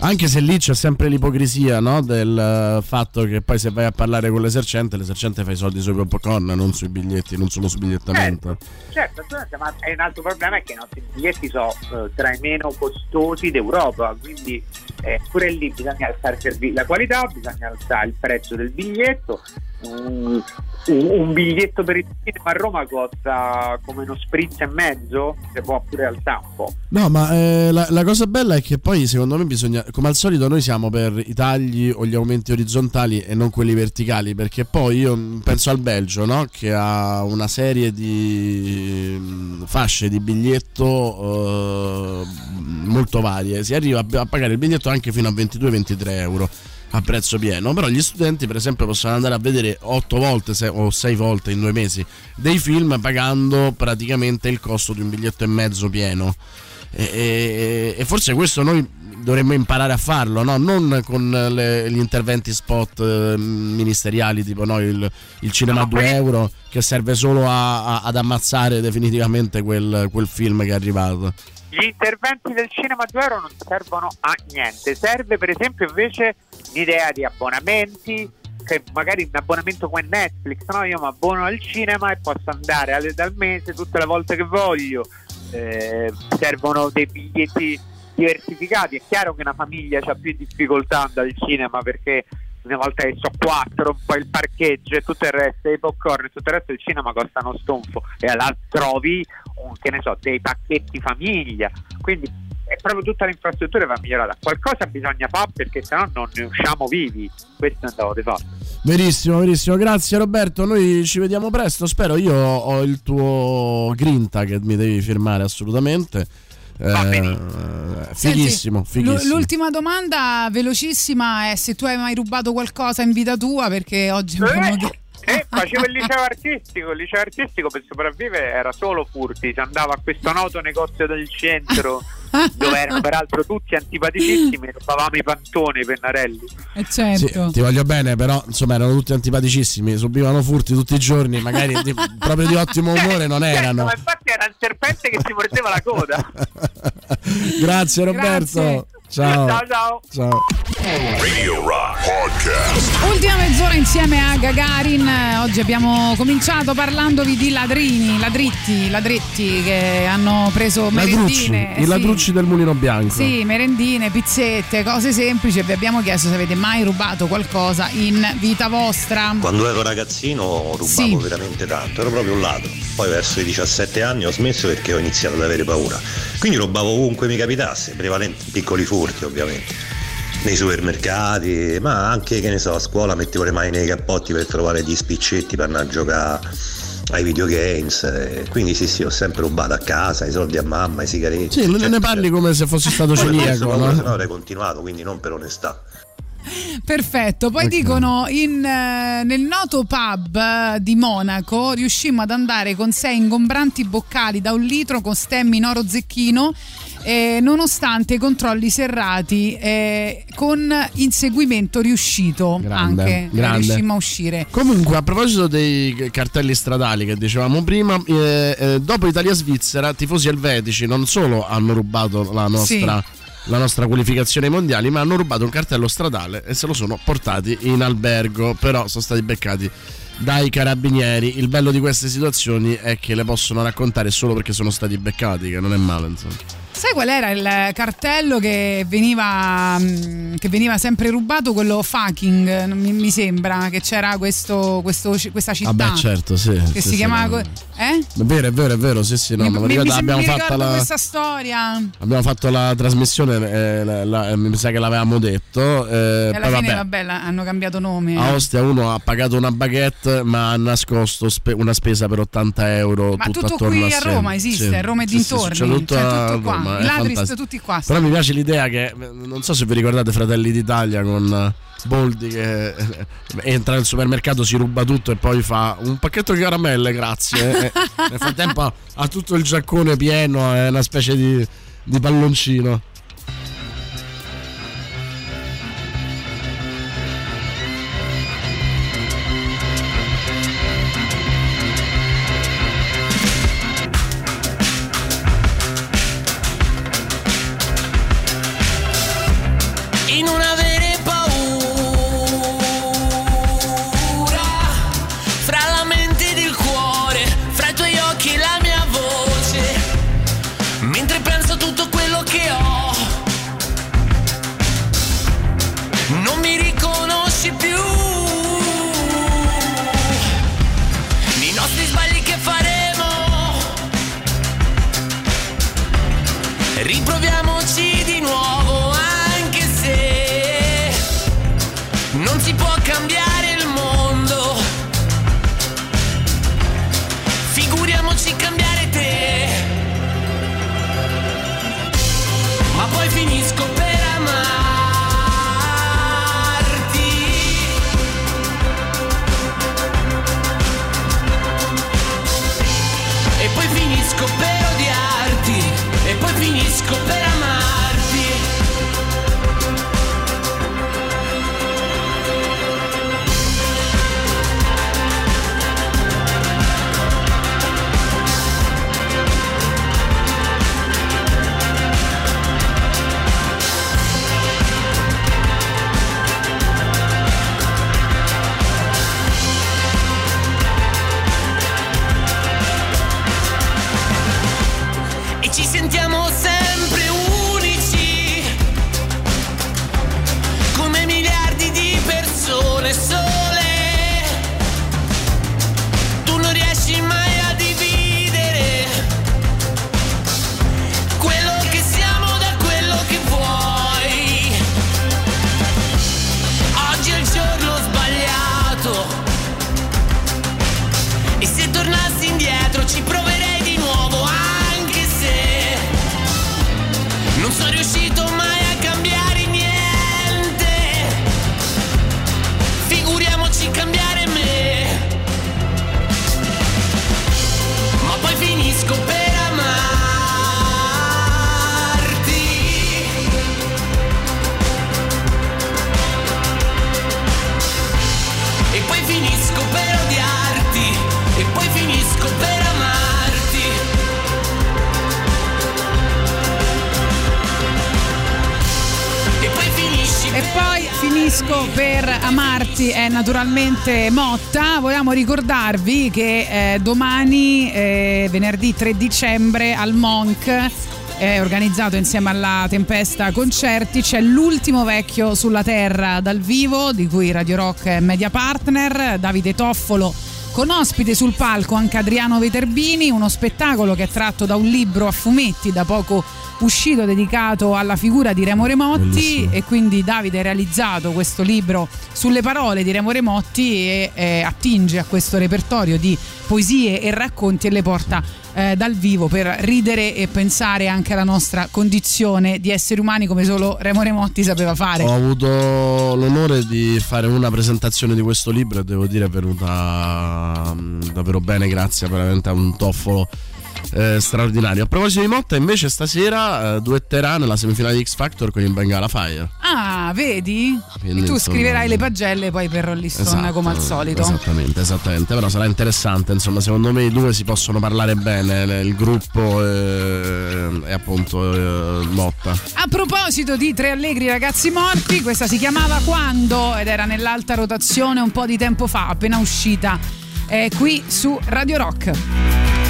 anche se lì c'è sempre l'ipocrisia no? del eh, fatto che poi se vai a parlare con l'esercente, l'esercente fa i soldi sui popcorn, non sui biglietti, non solo sul bigliettamento. Certo, assolutamente, ma è un altro problema è che i nostri biglietti sono eh, tra i meno costosi d'Europa, quindi eh, pure lì bisogna alzare la qualità, bisogna alzare il prezzo del biglietto. Un, un- un biglietto per il cinema a Roma costa come uno spritz e mezzo, si può pure alzare un po'. No, ma eh, la, la cosa bella è che poi secondo me bisogna, come al solito noi siamo per i tagli o gli aumenti orizzontali e non quelli verticali, perché poi io penso al Belgio, no? che ha una serie di mm, fasce di biglietto eh, molto varie, si arriva a pagare il biglietto anche fino a 22-23 euro a prezzo pieno, però gli studenti per esempio possono andare a vedere 8 volte se- o 6 volte in due mesi dei film pagando praticamente il costo di un biglietto e mezzo pieno. E, e- e forse questo noi dovremmo imparare a farlo, no? non con le- gli interventi spot eh, ministeriali tipo no, il, il cinema a 2 euro che serve solo a- a- ad ammazzare definitivamente quel, quel film che è arrivato. Gli interventi del cinema a 2 euro non servono a niente, serve per esempio invece l'idea di abbonamenti, che magari un abbonamento come Netflix, no? io mi abbono al cinema e posso andare alle- dal mese tutte le volte che voglio, Eh, servono dei biglietti diversificati, è chiaro che una famiglia ha più difficoltà ad andare al cinema perché una volta che so quattro, un po' il parcheggio e tutto il resto, i popcorn e tutto il resto del cinema costano stonfo e allora trovi un- che ne so, dei pacchetti famiglia, quindi è proprio tutta l'infrastruttura va migliorata. Qualcosa bisogna fare perché sennò non ne usciamo vivi. Questo è andato di fatto. Verissimo, verissimo. Grazie Roberto. Noi ci vediamo presto. Spero. Io ho il tuo grinta che mi devi firmare assolutamente. Eh, fighissimo, Senti, fighissimo. L'ultima domanda velocissima è se tu hai mai rubato qualcosa in vita tua perché oggi abbiamo detto- Eh, facevo il liceo artistico, il liceo artistico per sopravvivere era solo furti, si andava a questo noto negozio del centro [LAUGHS] dove erano peraltro tutti antipaticissimi, rubavamo i pantoni, i pennarelli. Eh, Sì, certo. ti voglio bene, però insomma erano tutti antipaticissimi, subivano furti tutti i giorni, magari di- [LAUGHS] proprio di ottimo umore non Certo, erano. ma infatti era il serpente che si mordeva la coda. [LAUGHS] Grazie Roberto. Grazie. Ciao. Ciao, ciao. Ciao. Radio Rock Podcast. Ultima mezz'ora insieme a Gagarin. Oggi abbiamo cominciato parlandovi di ladrini, ladritti, ladretti che hanno preso Ladrucci, merendine. i sì. ladrucci del mulino bianco. Sì, merendine, pizzette, cose semplici e vi abbiamo chiesto se avete mai rubato qualcosa in vita vostra. Quando ero ragazzino rubavo Sì. veramente tanto, ero proprio un ladro. Poi verso i 17 anni ho smesso perché ho iniziato ad avere paura. Quindi rubavo ovunque mi capitasse, prevalente piccoli furti ovviamente. Nei supermercati, ma anche che ne so, a scuola mettevo le mani nei cappotti per trovare gli spiccetti per andare a giocare ai videogames. eh, Quindi sì sì, ho sempre rubato a casa, i soldi a mamma, i sigareti. Sì, ne parli come se fossi stato celiaco, no no? avrei continuato, quindi non per onestà. Perfetto, poi dicono in, eh, nel noto pub eh, di Monaco riuscimmo ad andare con sei ingombranti boccali da un litro con stemmi in oro zecchino eh, nonostante i controlli serrati eh, con inseguimento riuscito Grande, anche grande. riuscimmo a uscire. Comunque, a proposito dei cartelli stradali che dicevamo prima, eh, eh, dopo Italia-Svizzera, tifosi elvetici non solo hanno rubato la nostra, la nostra qualificazione ai mondiali, ma hanno rubato un cartello stradale e se lo sono portati in albergo. Però sono stati beccati dai carabinieri. Il bello di queste situazioni è che le possono raccontare solo perché sono stati beccati, che non è male, insomma. Sai qual era il cartello che veniva, mm, che veniva sempre rubato? Quello fucking, mi, mi sembra che c'era questo, questo- questa città. Vabbè, certo, sì. Che sì, si sì, chiamava. no. Eh? È vero, è vero, è vero, sì, sì, no, mi, ma mi ricordo- mi- abbiamo, mi fatto la, questa storia. abbiamo fatto la trasmissione, eh, la- la- mi sa che l'avevamo detto. eh, E alla poi fine, vabbè, vabbè, hanno cambiato nome. a Ostia uno ha pagato una baguette ma ha nascosto spe- una spesa per 80 euro Ma tutto tutto qui a a. Roma esiste, Sì. a Roma e Sì, sì, dintorni. succede tutto cioè, tutto qua. Roma, I ladri st- tutti qua. Però mi piace l'idea che non so se vi ricordate Fratelli d'Italia con eh, Boldi che eh, entra nel supermercato, si ruba tutto e poi fa un pacchetto di caramelle, grazie. [LAUGHS] Nel frattempo ha- ha tutto il giaccone pieno, è una specie di, di palloncino. È naturalmente Motta. Vogliamo ricordarvi che eh, domani, eh, venerdì 3 dicembre, al Monk. eh, organizzato insieme alla Tempesta Concerti c'è l'ultimo vecchio sulla terra dal vivo di cui Radio Rock è media partner Davide Toffolo con ospite sul palco anche Adriano Veterbini, uno spettacolo che è tratto da un libro a fumetti da poco uscito dedicato alla figura di Remo Remotti Bellissimo. e quindi Davide ha realizzato questo libro sulle parole di Remo Remotti e eh, attinge a questo repertorio di poesie e racconti e le porta eh, dal vivo per ridere e pensare anche alla nostra condizione di esseri umani come solo Remo Remotti sapeva fare. Ho avuto l'onore di fare una presentazione di questo libro e devo dire è venuta mm, davvero bene, grazie veramente a un toffolo eh, straordinario. A proposito di Motta, invece, stasera eh, duetterà nella semifinale di X Factor con il Bengala Fire. Ah, vedi? Ah, quindi, tu insomma, scriverai le eh. pagelle poi per Rolling Stone esatto, come al solito. Esattamente, esattamente. Però sarà interessante, insomma, secondo me i due si possono parlare bene, eh, il gruppo e, e appunto eh, Motta. A proposito di Tre Allegri Ragazzi Morti, questa si chiamava Quando ed era nell'alta rotazione un po' di tempo fa, appena uscita. È qui su Radio Rock.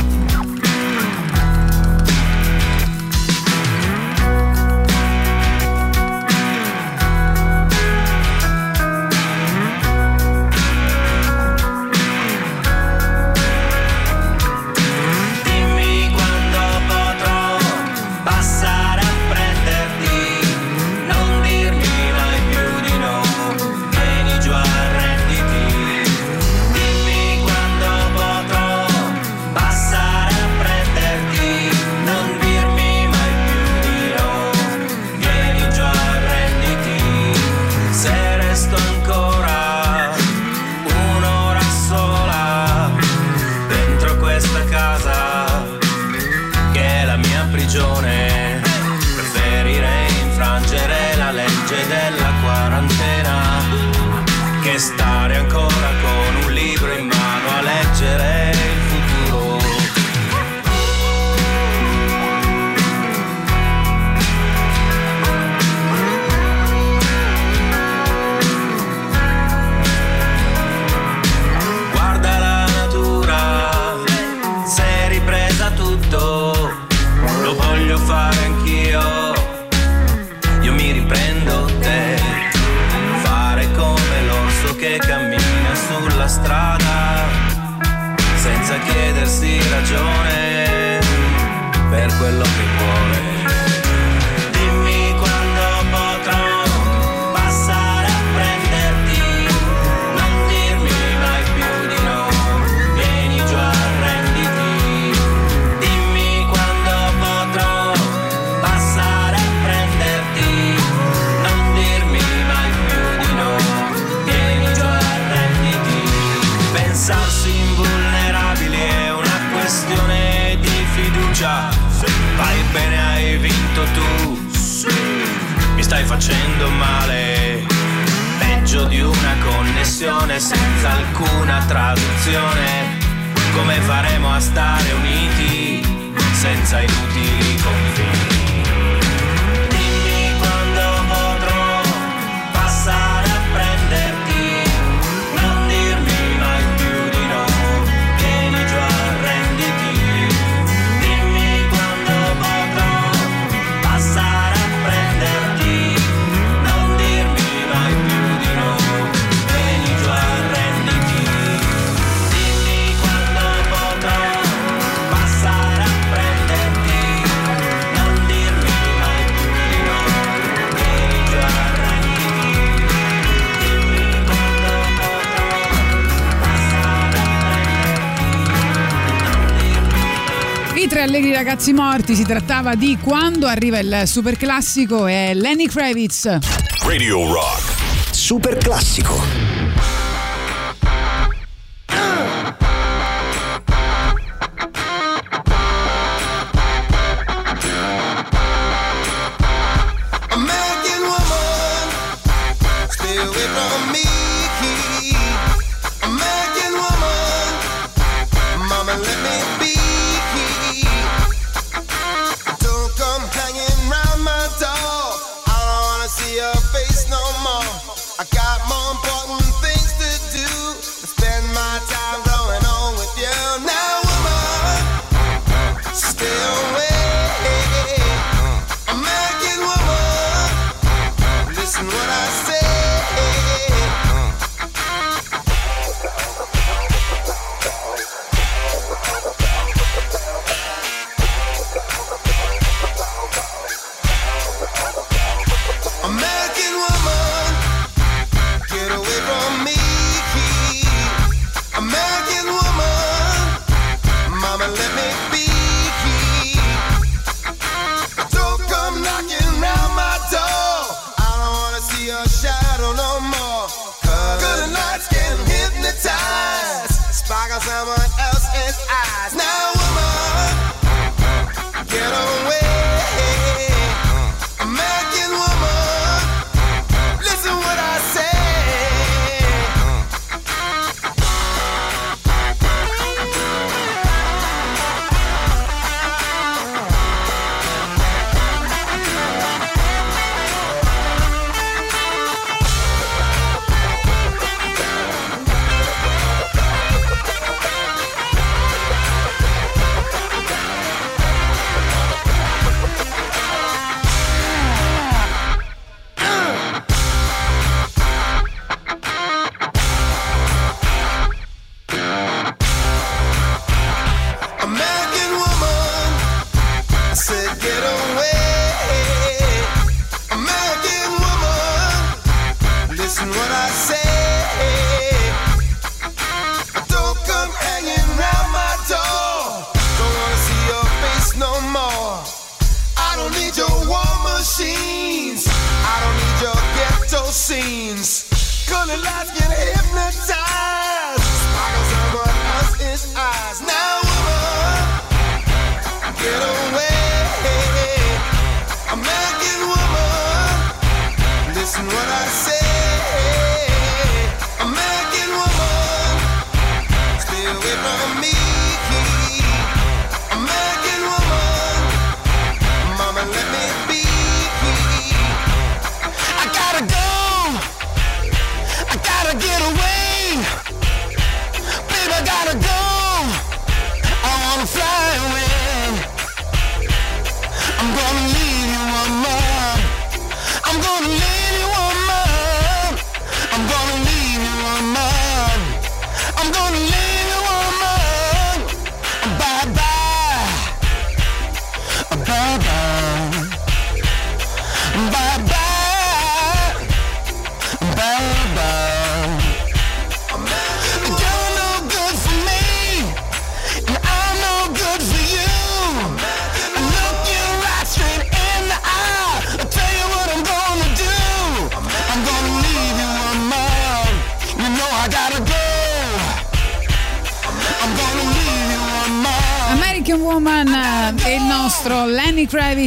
ragazzi morti, si trattava di quando arriva il super classico e Lenny Kravitz. Radio Rock. Super classico.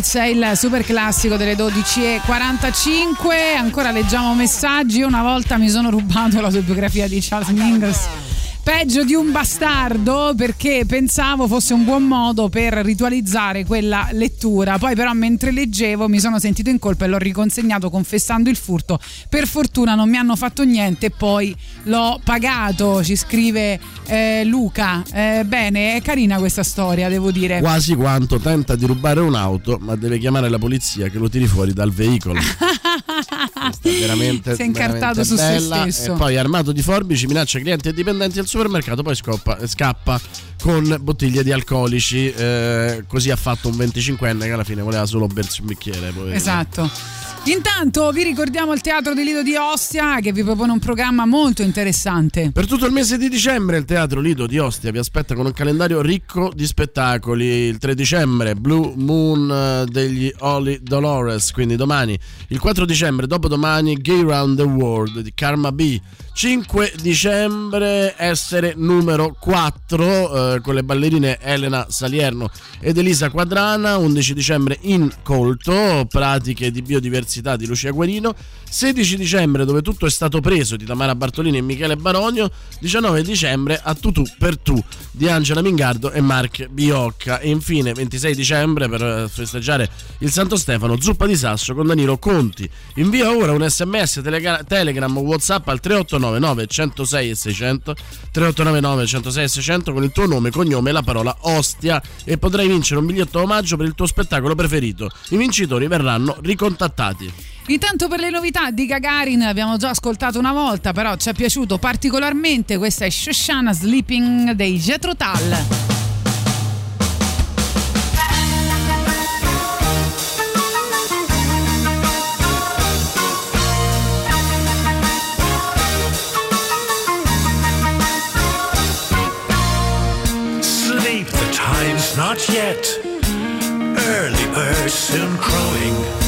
Kravitz è il super classico delle 12.45 ancora leggiamo messaggi. Una volta mi sono rubato l'autobiografia di Charles Mingus peggio di un bastardo perché pensavo fosse un buon modo per ritualizzare quella lettura poi però mentre leggevo mi sono sentito in colpa e l'ho riconsegnato confessando il furto per fortuna non mi hanno fatto niente e poi l'ho pagato ci scrive eh, Luca Eh, bene è carina questa storia devo dire Quasi quanto tenta di rubare un'auto, ma deve chiamare la polizia che lo tiri fuori dal veicolo. [LAUGHS] Veramente, Si è incartato su se bella. stesso. E poi armato di forbici minaccia clienti e dipendenti al supermercato, poi scoppa- scappa con bottiglie di alcolici. eh, così ha fatto un 25enne che alla fine voleva solo bersi un bicchiere. poverino. Esatto. Intanto vi ricordiamo il Teatro di Lido di Ostia che vi propone un programma molto interessante. Per tutto il mese di dicembre il Teatro Lido di Ostia vi aspetta con un calendario ricco di spettacoli. Il 3 dicembre Blue Moon eh, degli Holy Dolores, quindi domani. Il 4 dicembre, dopodomani, Gay Round the World di Karma B. 5 dicembre essere numero 4 eh, con le ballerine Elena Salierno ed Elisa Quadrana. 11 dicembre Incolto, pratiche di biodiversità di Lucia Guerino. 16 dicembre dove tutto è stato preso di Tamara Bartolini e Michele Baronio. 19 dicembre a Tutù per tu di Angela Mingardo e Mark Biocca. E infine 26 dicembre per eh, festeggiare il Santo Stefano, zuppa di sasso con Danilo Conti. Invia ora un sms, telegram o whatsapp al 3899 106 e 600 3899 106 e 600 con il tuo nome, cognome e la parola Ostia e potrai vincere un biglietto omaggio per il tuo spettacolo preferito. I vincitori verranno ricontattati. Intanto per le novità di Gagarin abbiamo già ascoltato una volta, però ci è piaciuto particolarmente. Questa è Shoshana Sleeping dei Jethro Tull. Sleep, the time's not yet. Early birds soon crowing.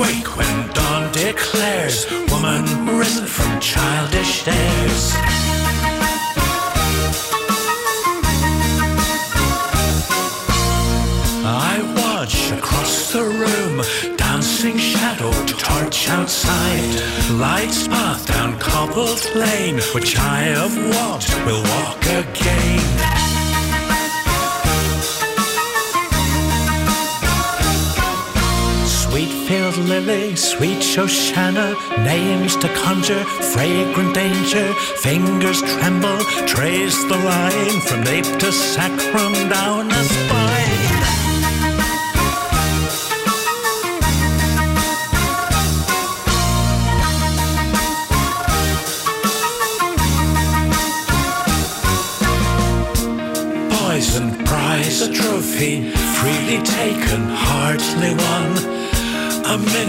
Wake when dawn declares, woman risen from childish days. I watch across the room, dancing shadow torch outside. Lights path down cobbled lane, which I have walked, will walk again. Lily, sweet Shoshana, names to conjure, fragrant danger, fingers tremble, trace the line from nape to sacrum down a spine.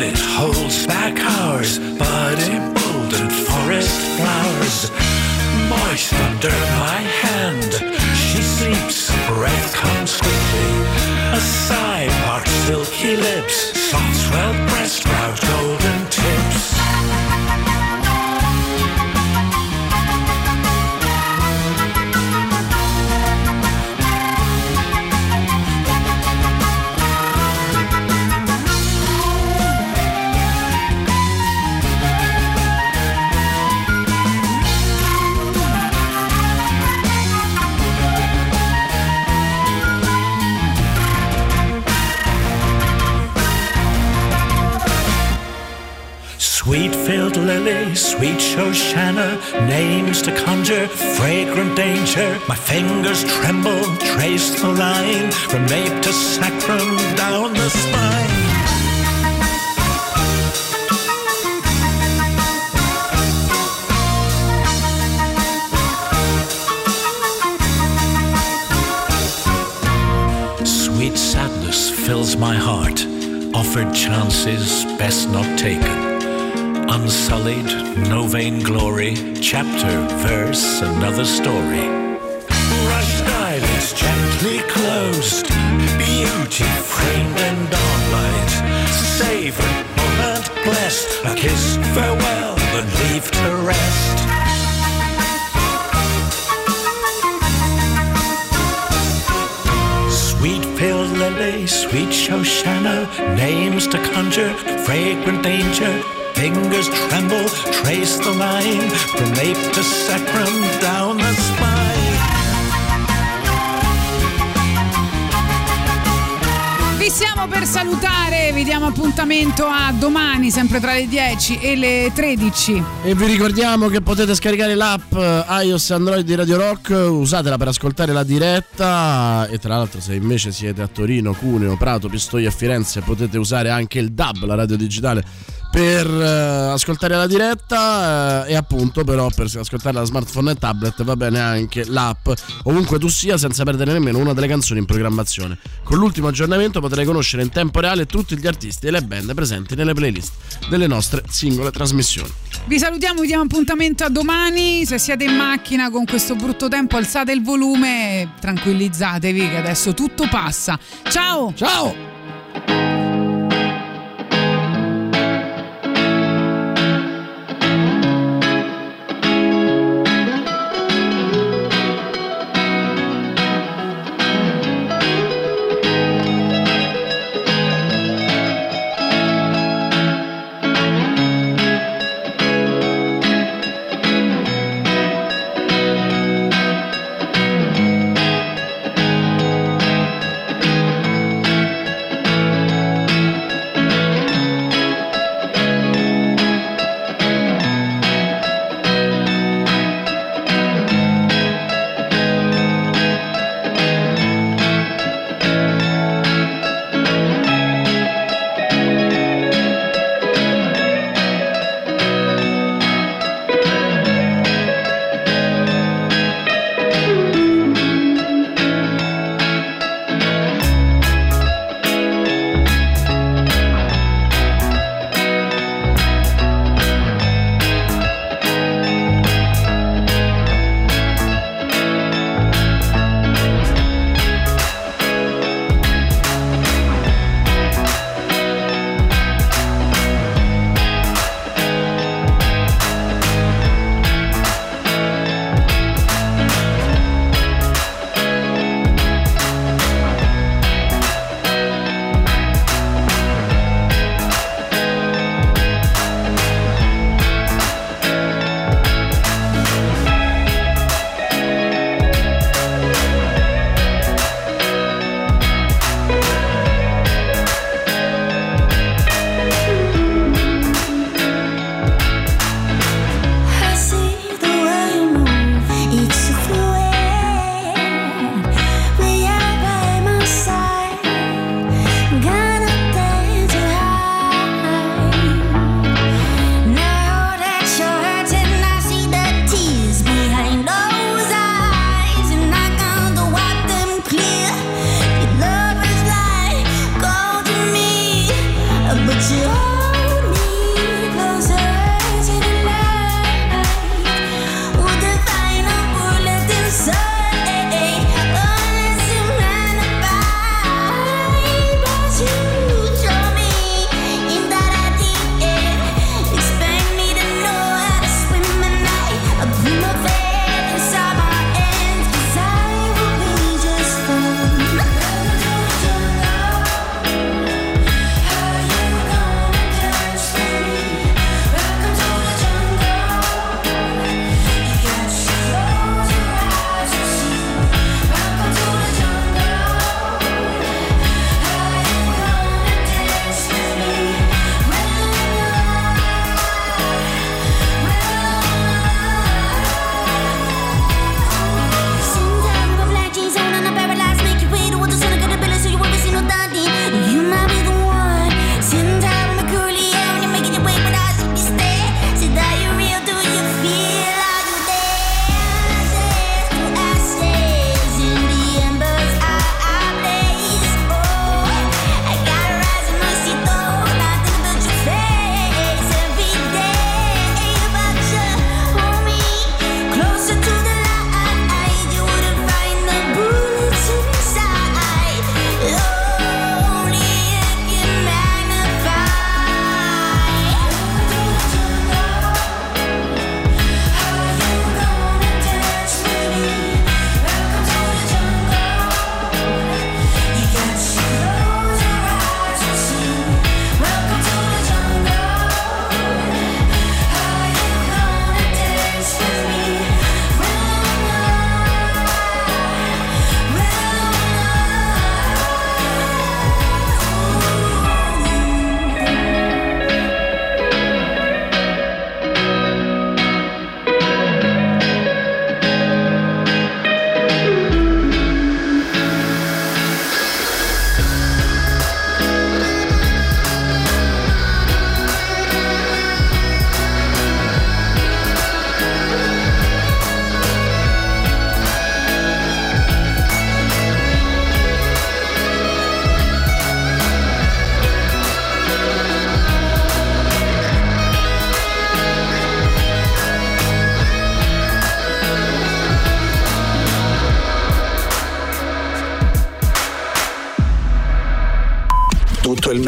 Minute holds back hours, but Shoshana, names to conjure, fragrant danger. My fingers tremble, trace the line from nape to sacrum down the spine. Sweet sadness fills my heart, offered chances best not taken. Unsullied, no vain glory, chapter, verse, another story. Rushed eyelids gently closed, beauty framed and dawnlight. Savor moment blessed, a kiss, farewell, and leave to rest. Sweet pale lily, sweet Shoshana, names to conjure, fragrant danger. Fingers tremble, trace the line from nape to sacrum down the spine. Vi stiamo per salutare, vi diamo appuntamento a domani, sempre tra le 10 e le 13. E vi ricordiamo che potete scaricare l'app eh, iOS Android di Radio Rock, usatela per ascoltare la diretta e tra l'altro se invece siete a Torino, Cuneo, Prato, Pistoia e Firenze potete usare anche il DAB, la radio digitale per eh, ascoltare la diretta eh, e appunto però per ascoltare la smartphone e tablet va bene anche l'app ovunque tu sia senza perdere nemmeno una delle canzoni in programmazione. Con l'ultimo aggiornamento potrai conoscere in tempo reale tutti gli artisti e le band presenti nelle playlist delle nostre singole trasmissioni. Vi salutiamo, vi diamo appuntamento a domani. Se siete in macchina con questo brutto tempo, alzate il volume e tranquillizzatevi che adesso tutto passa. Ciao! Ciao!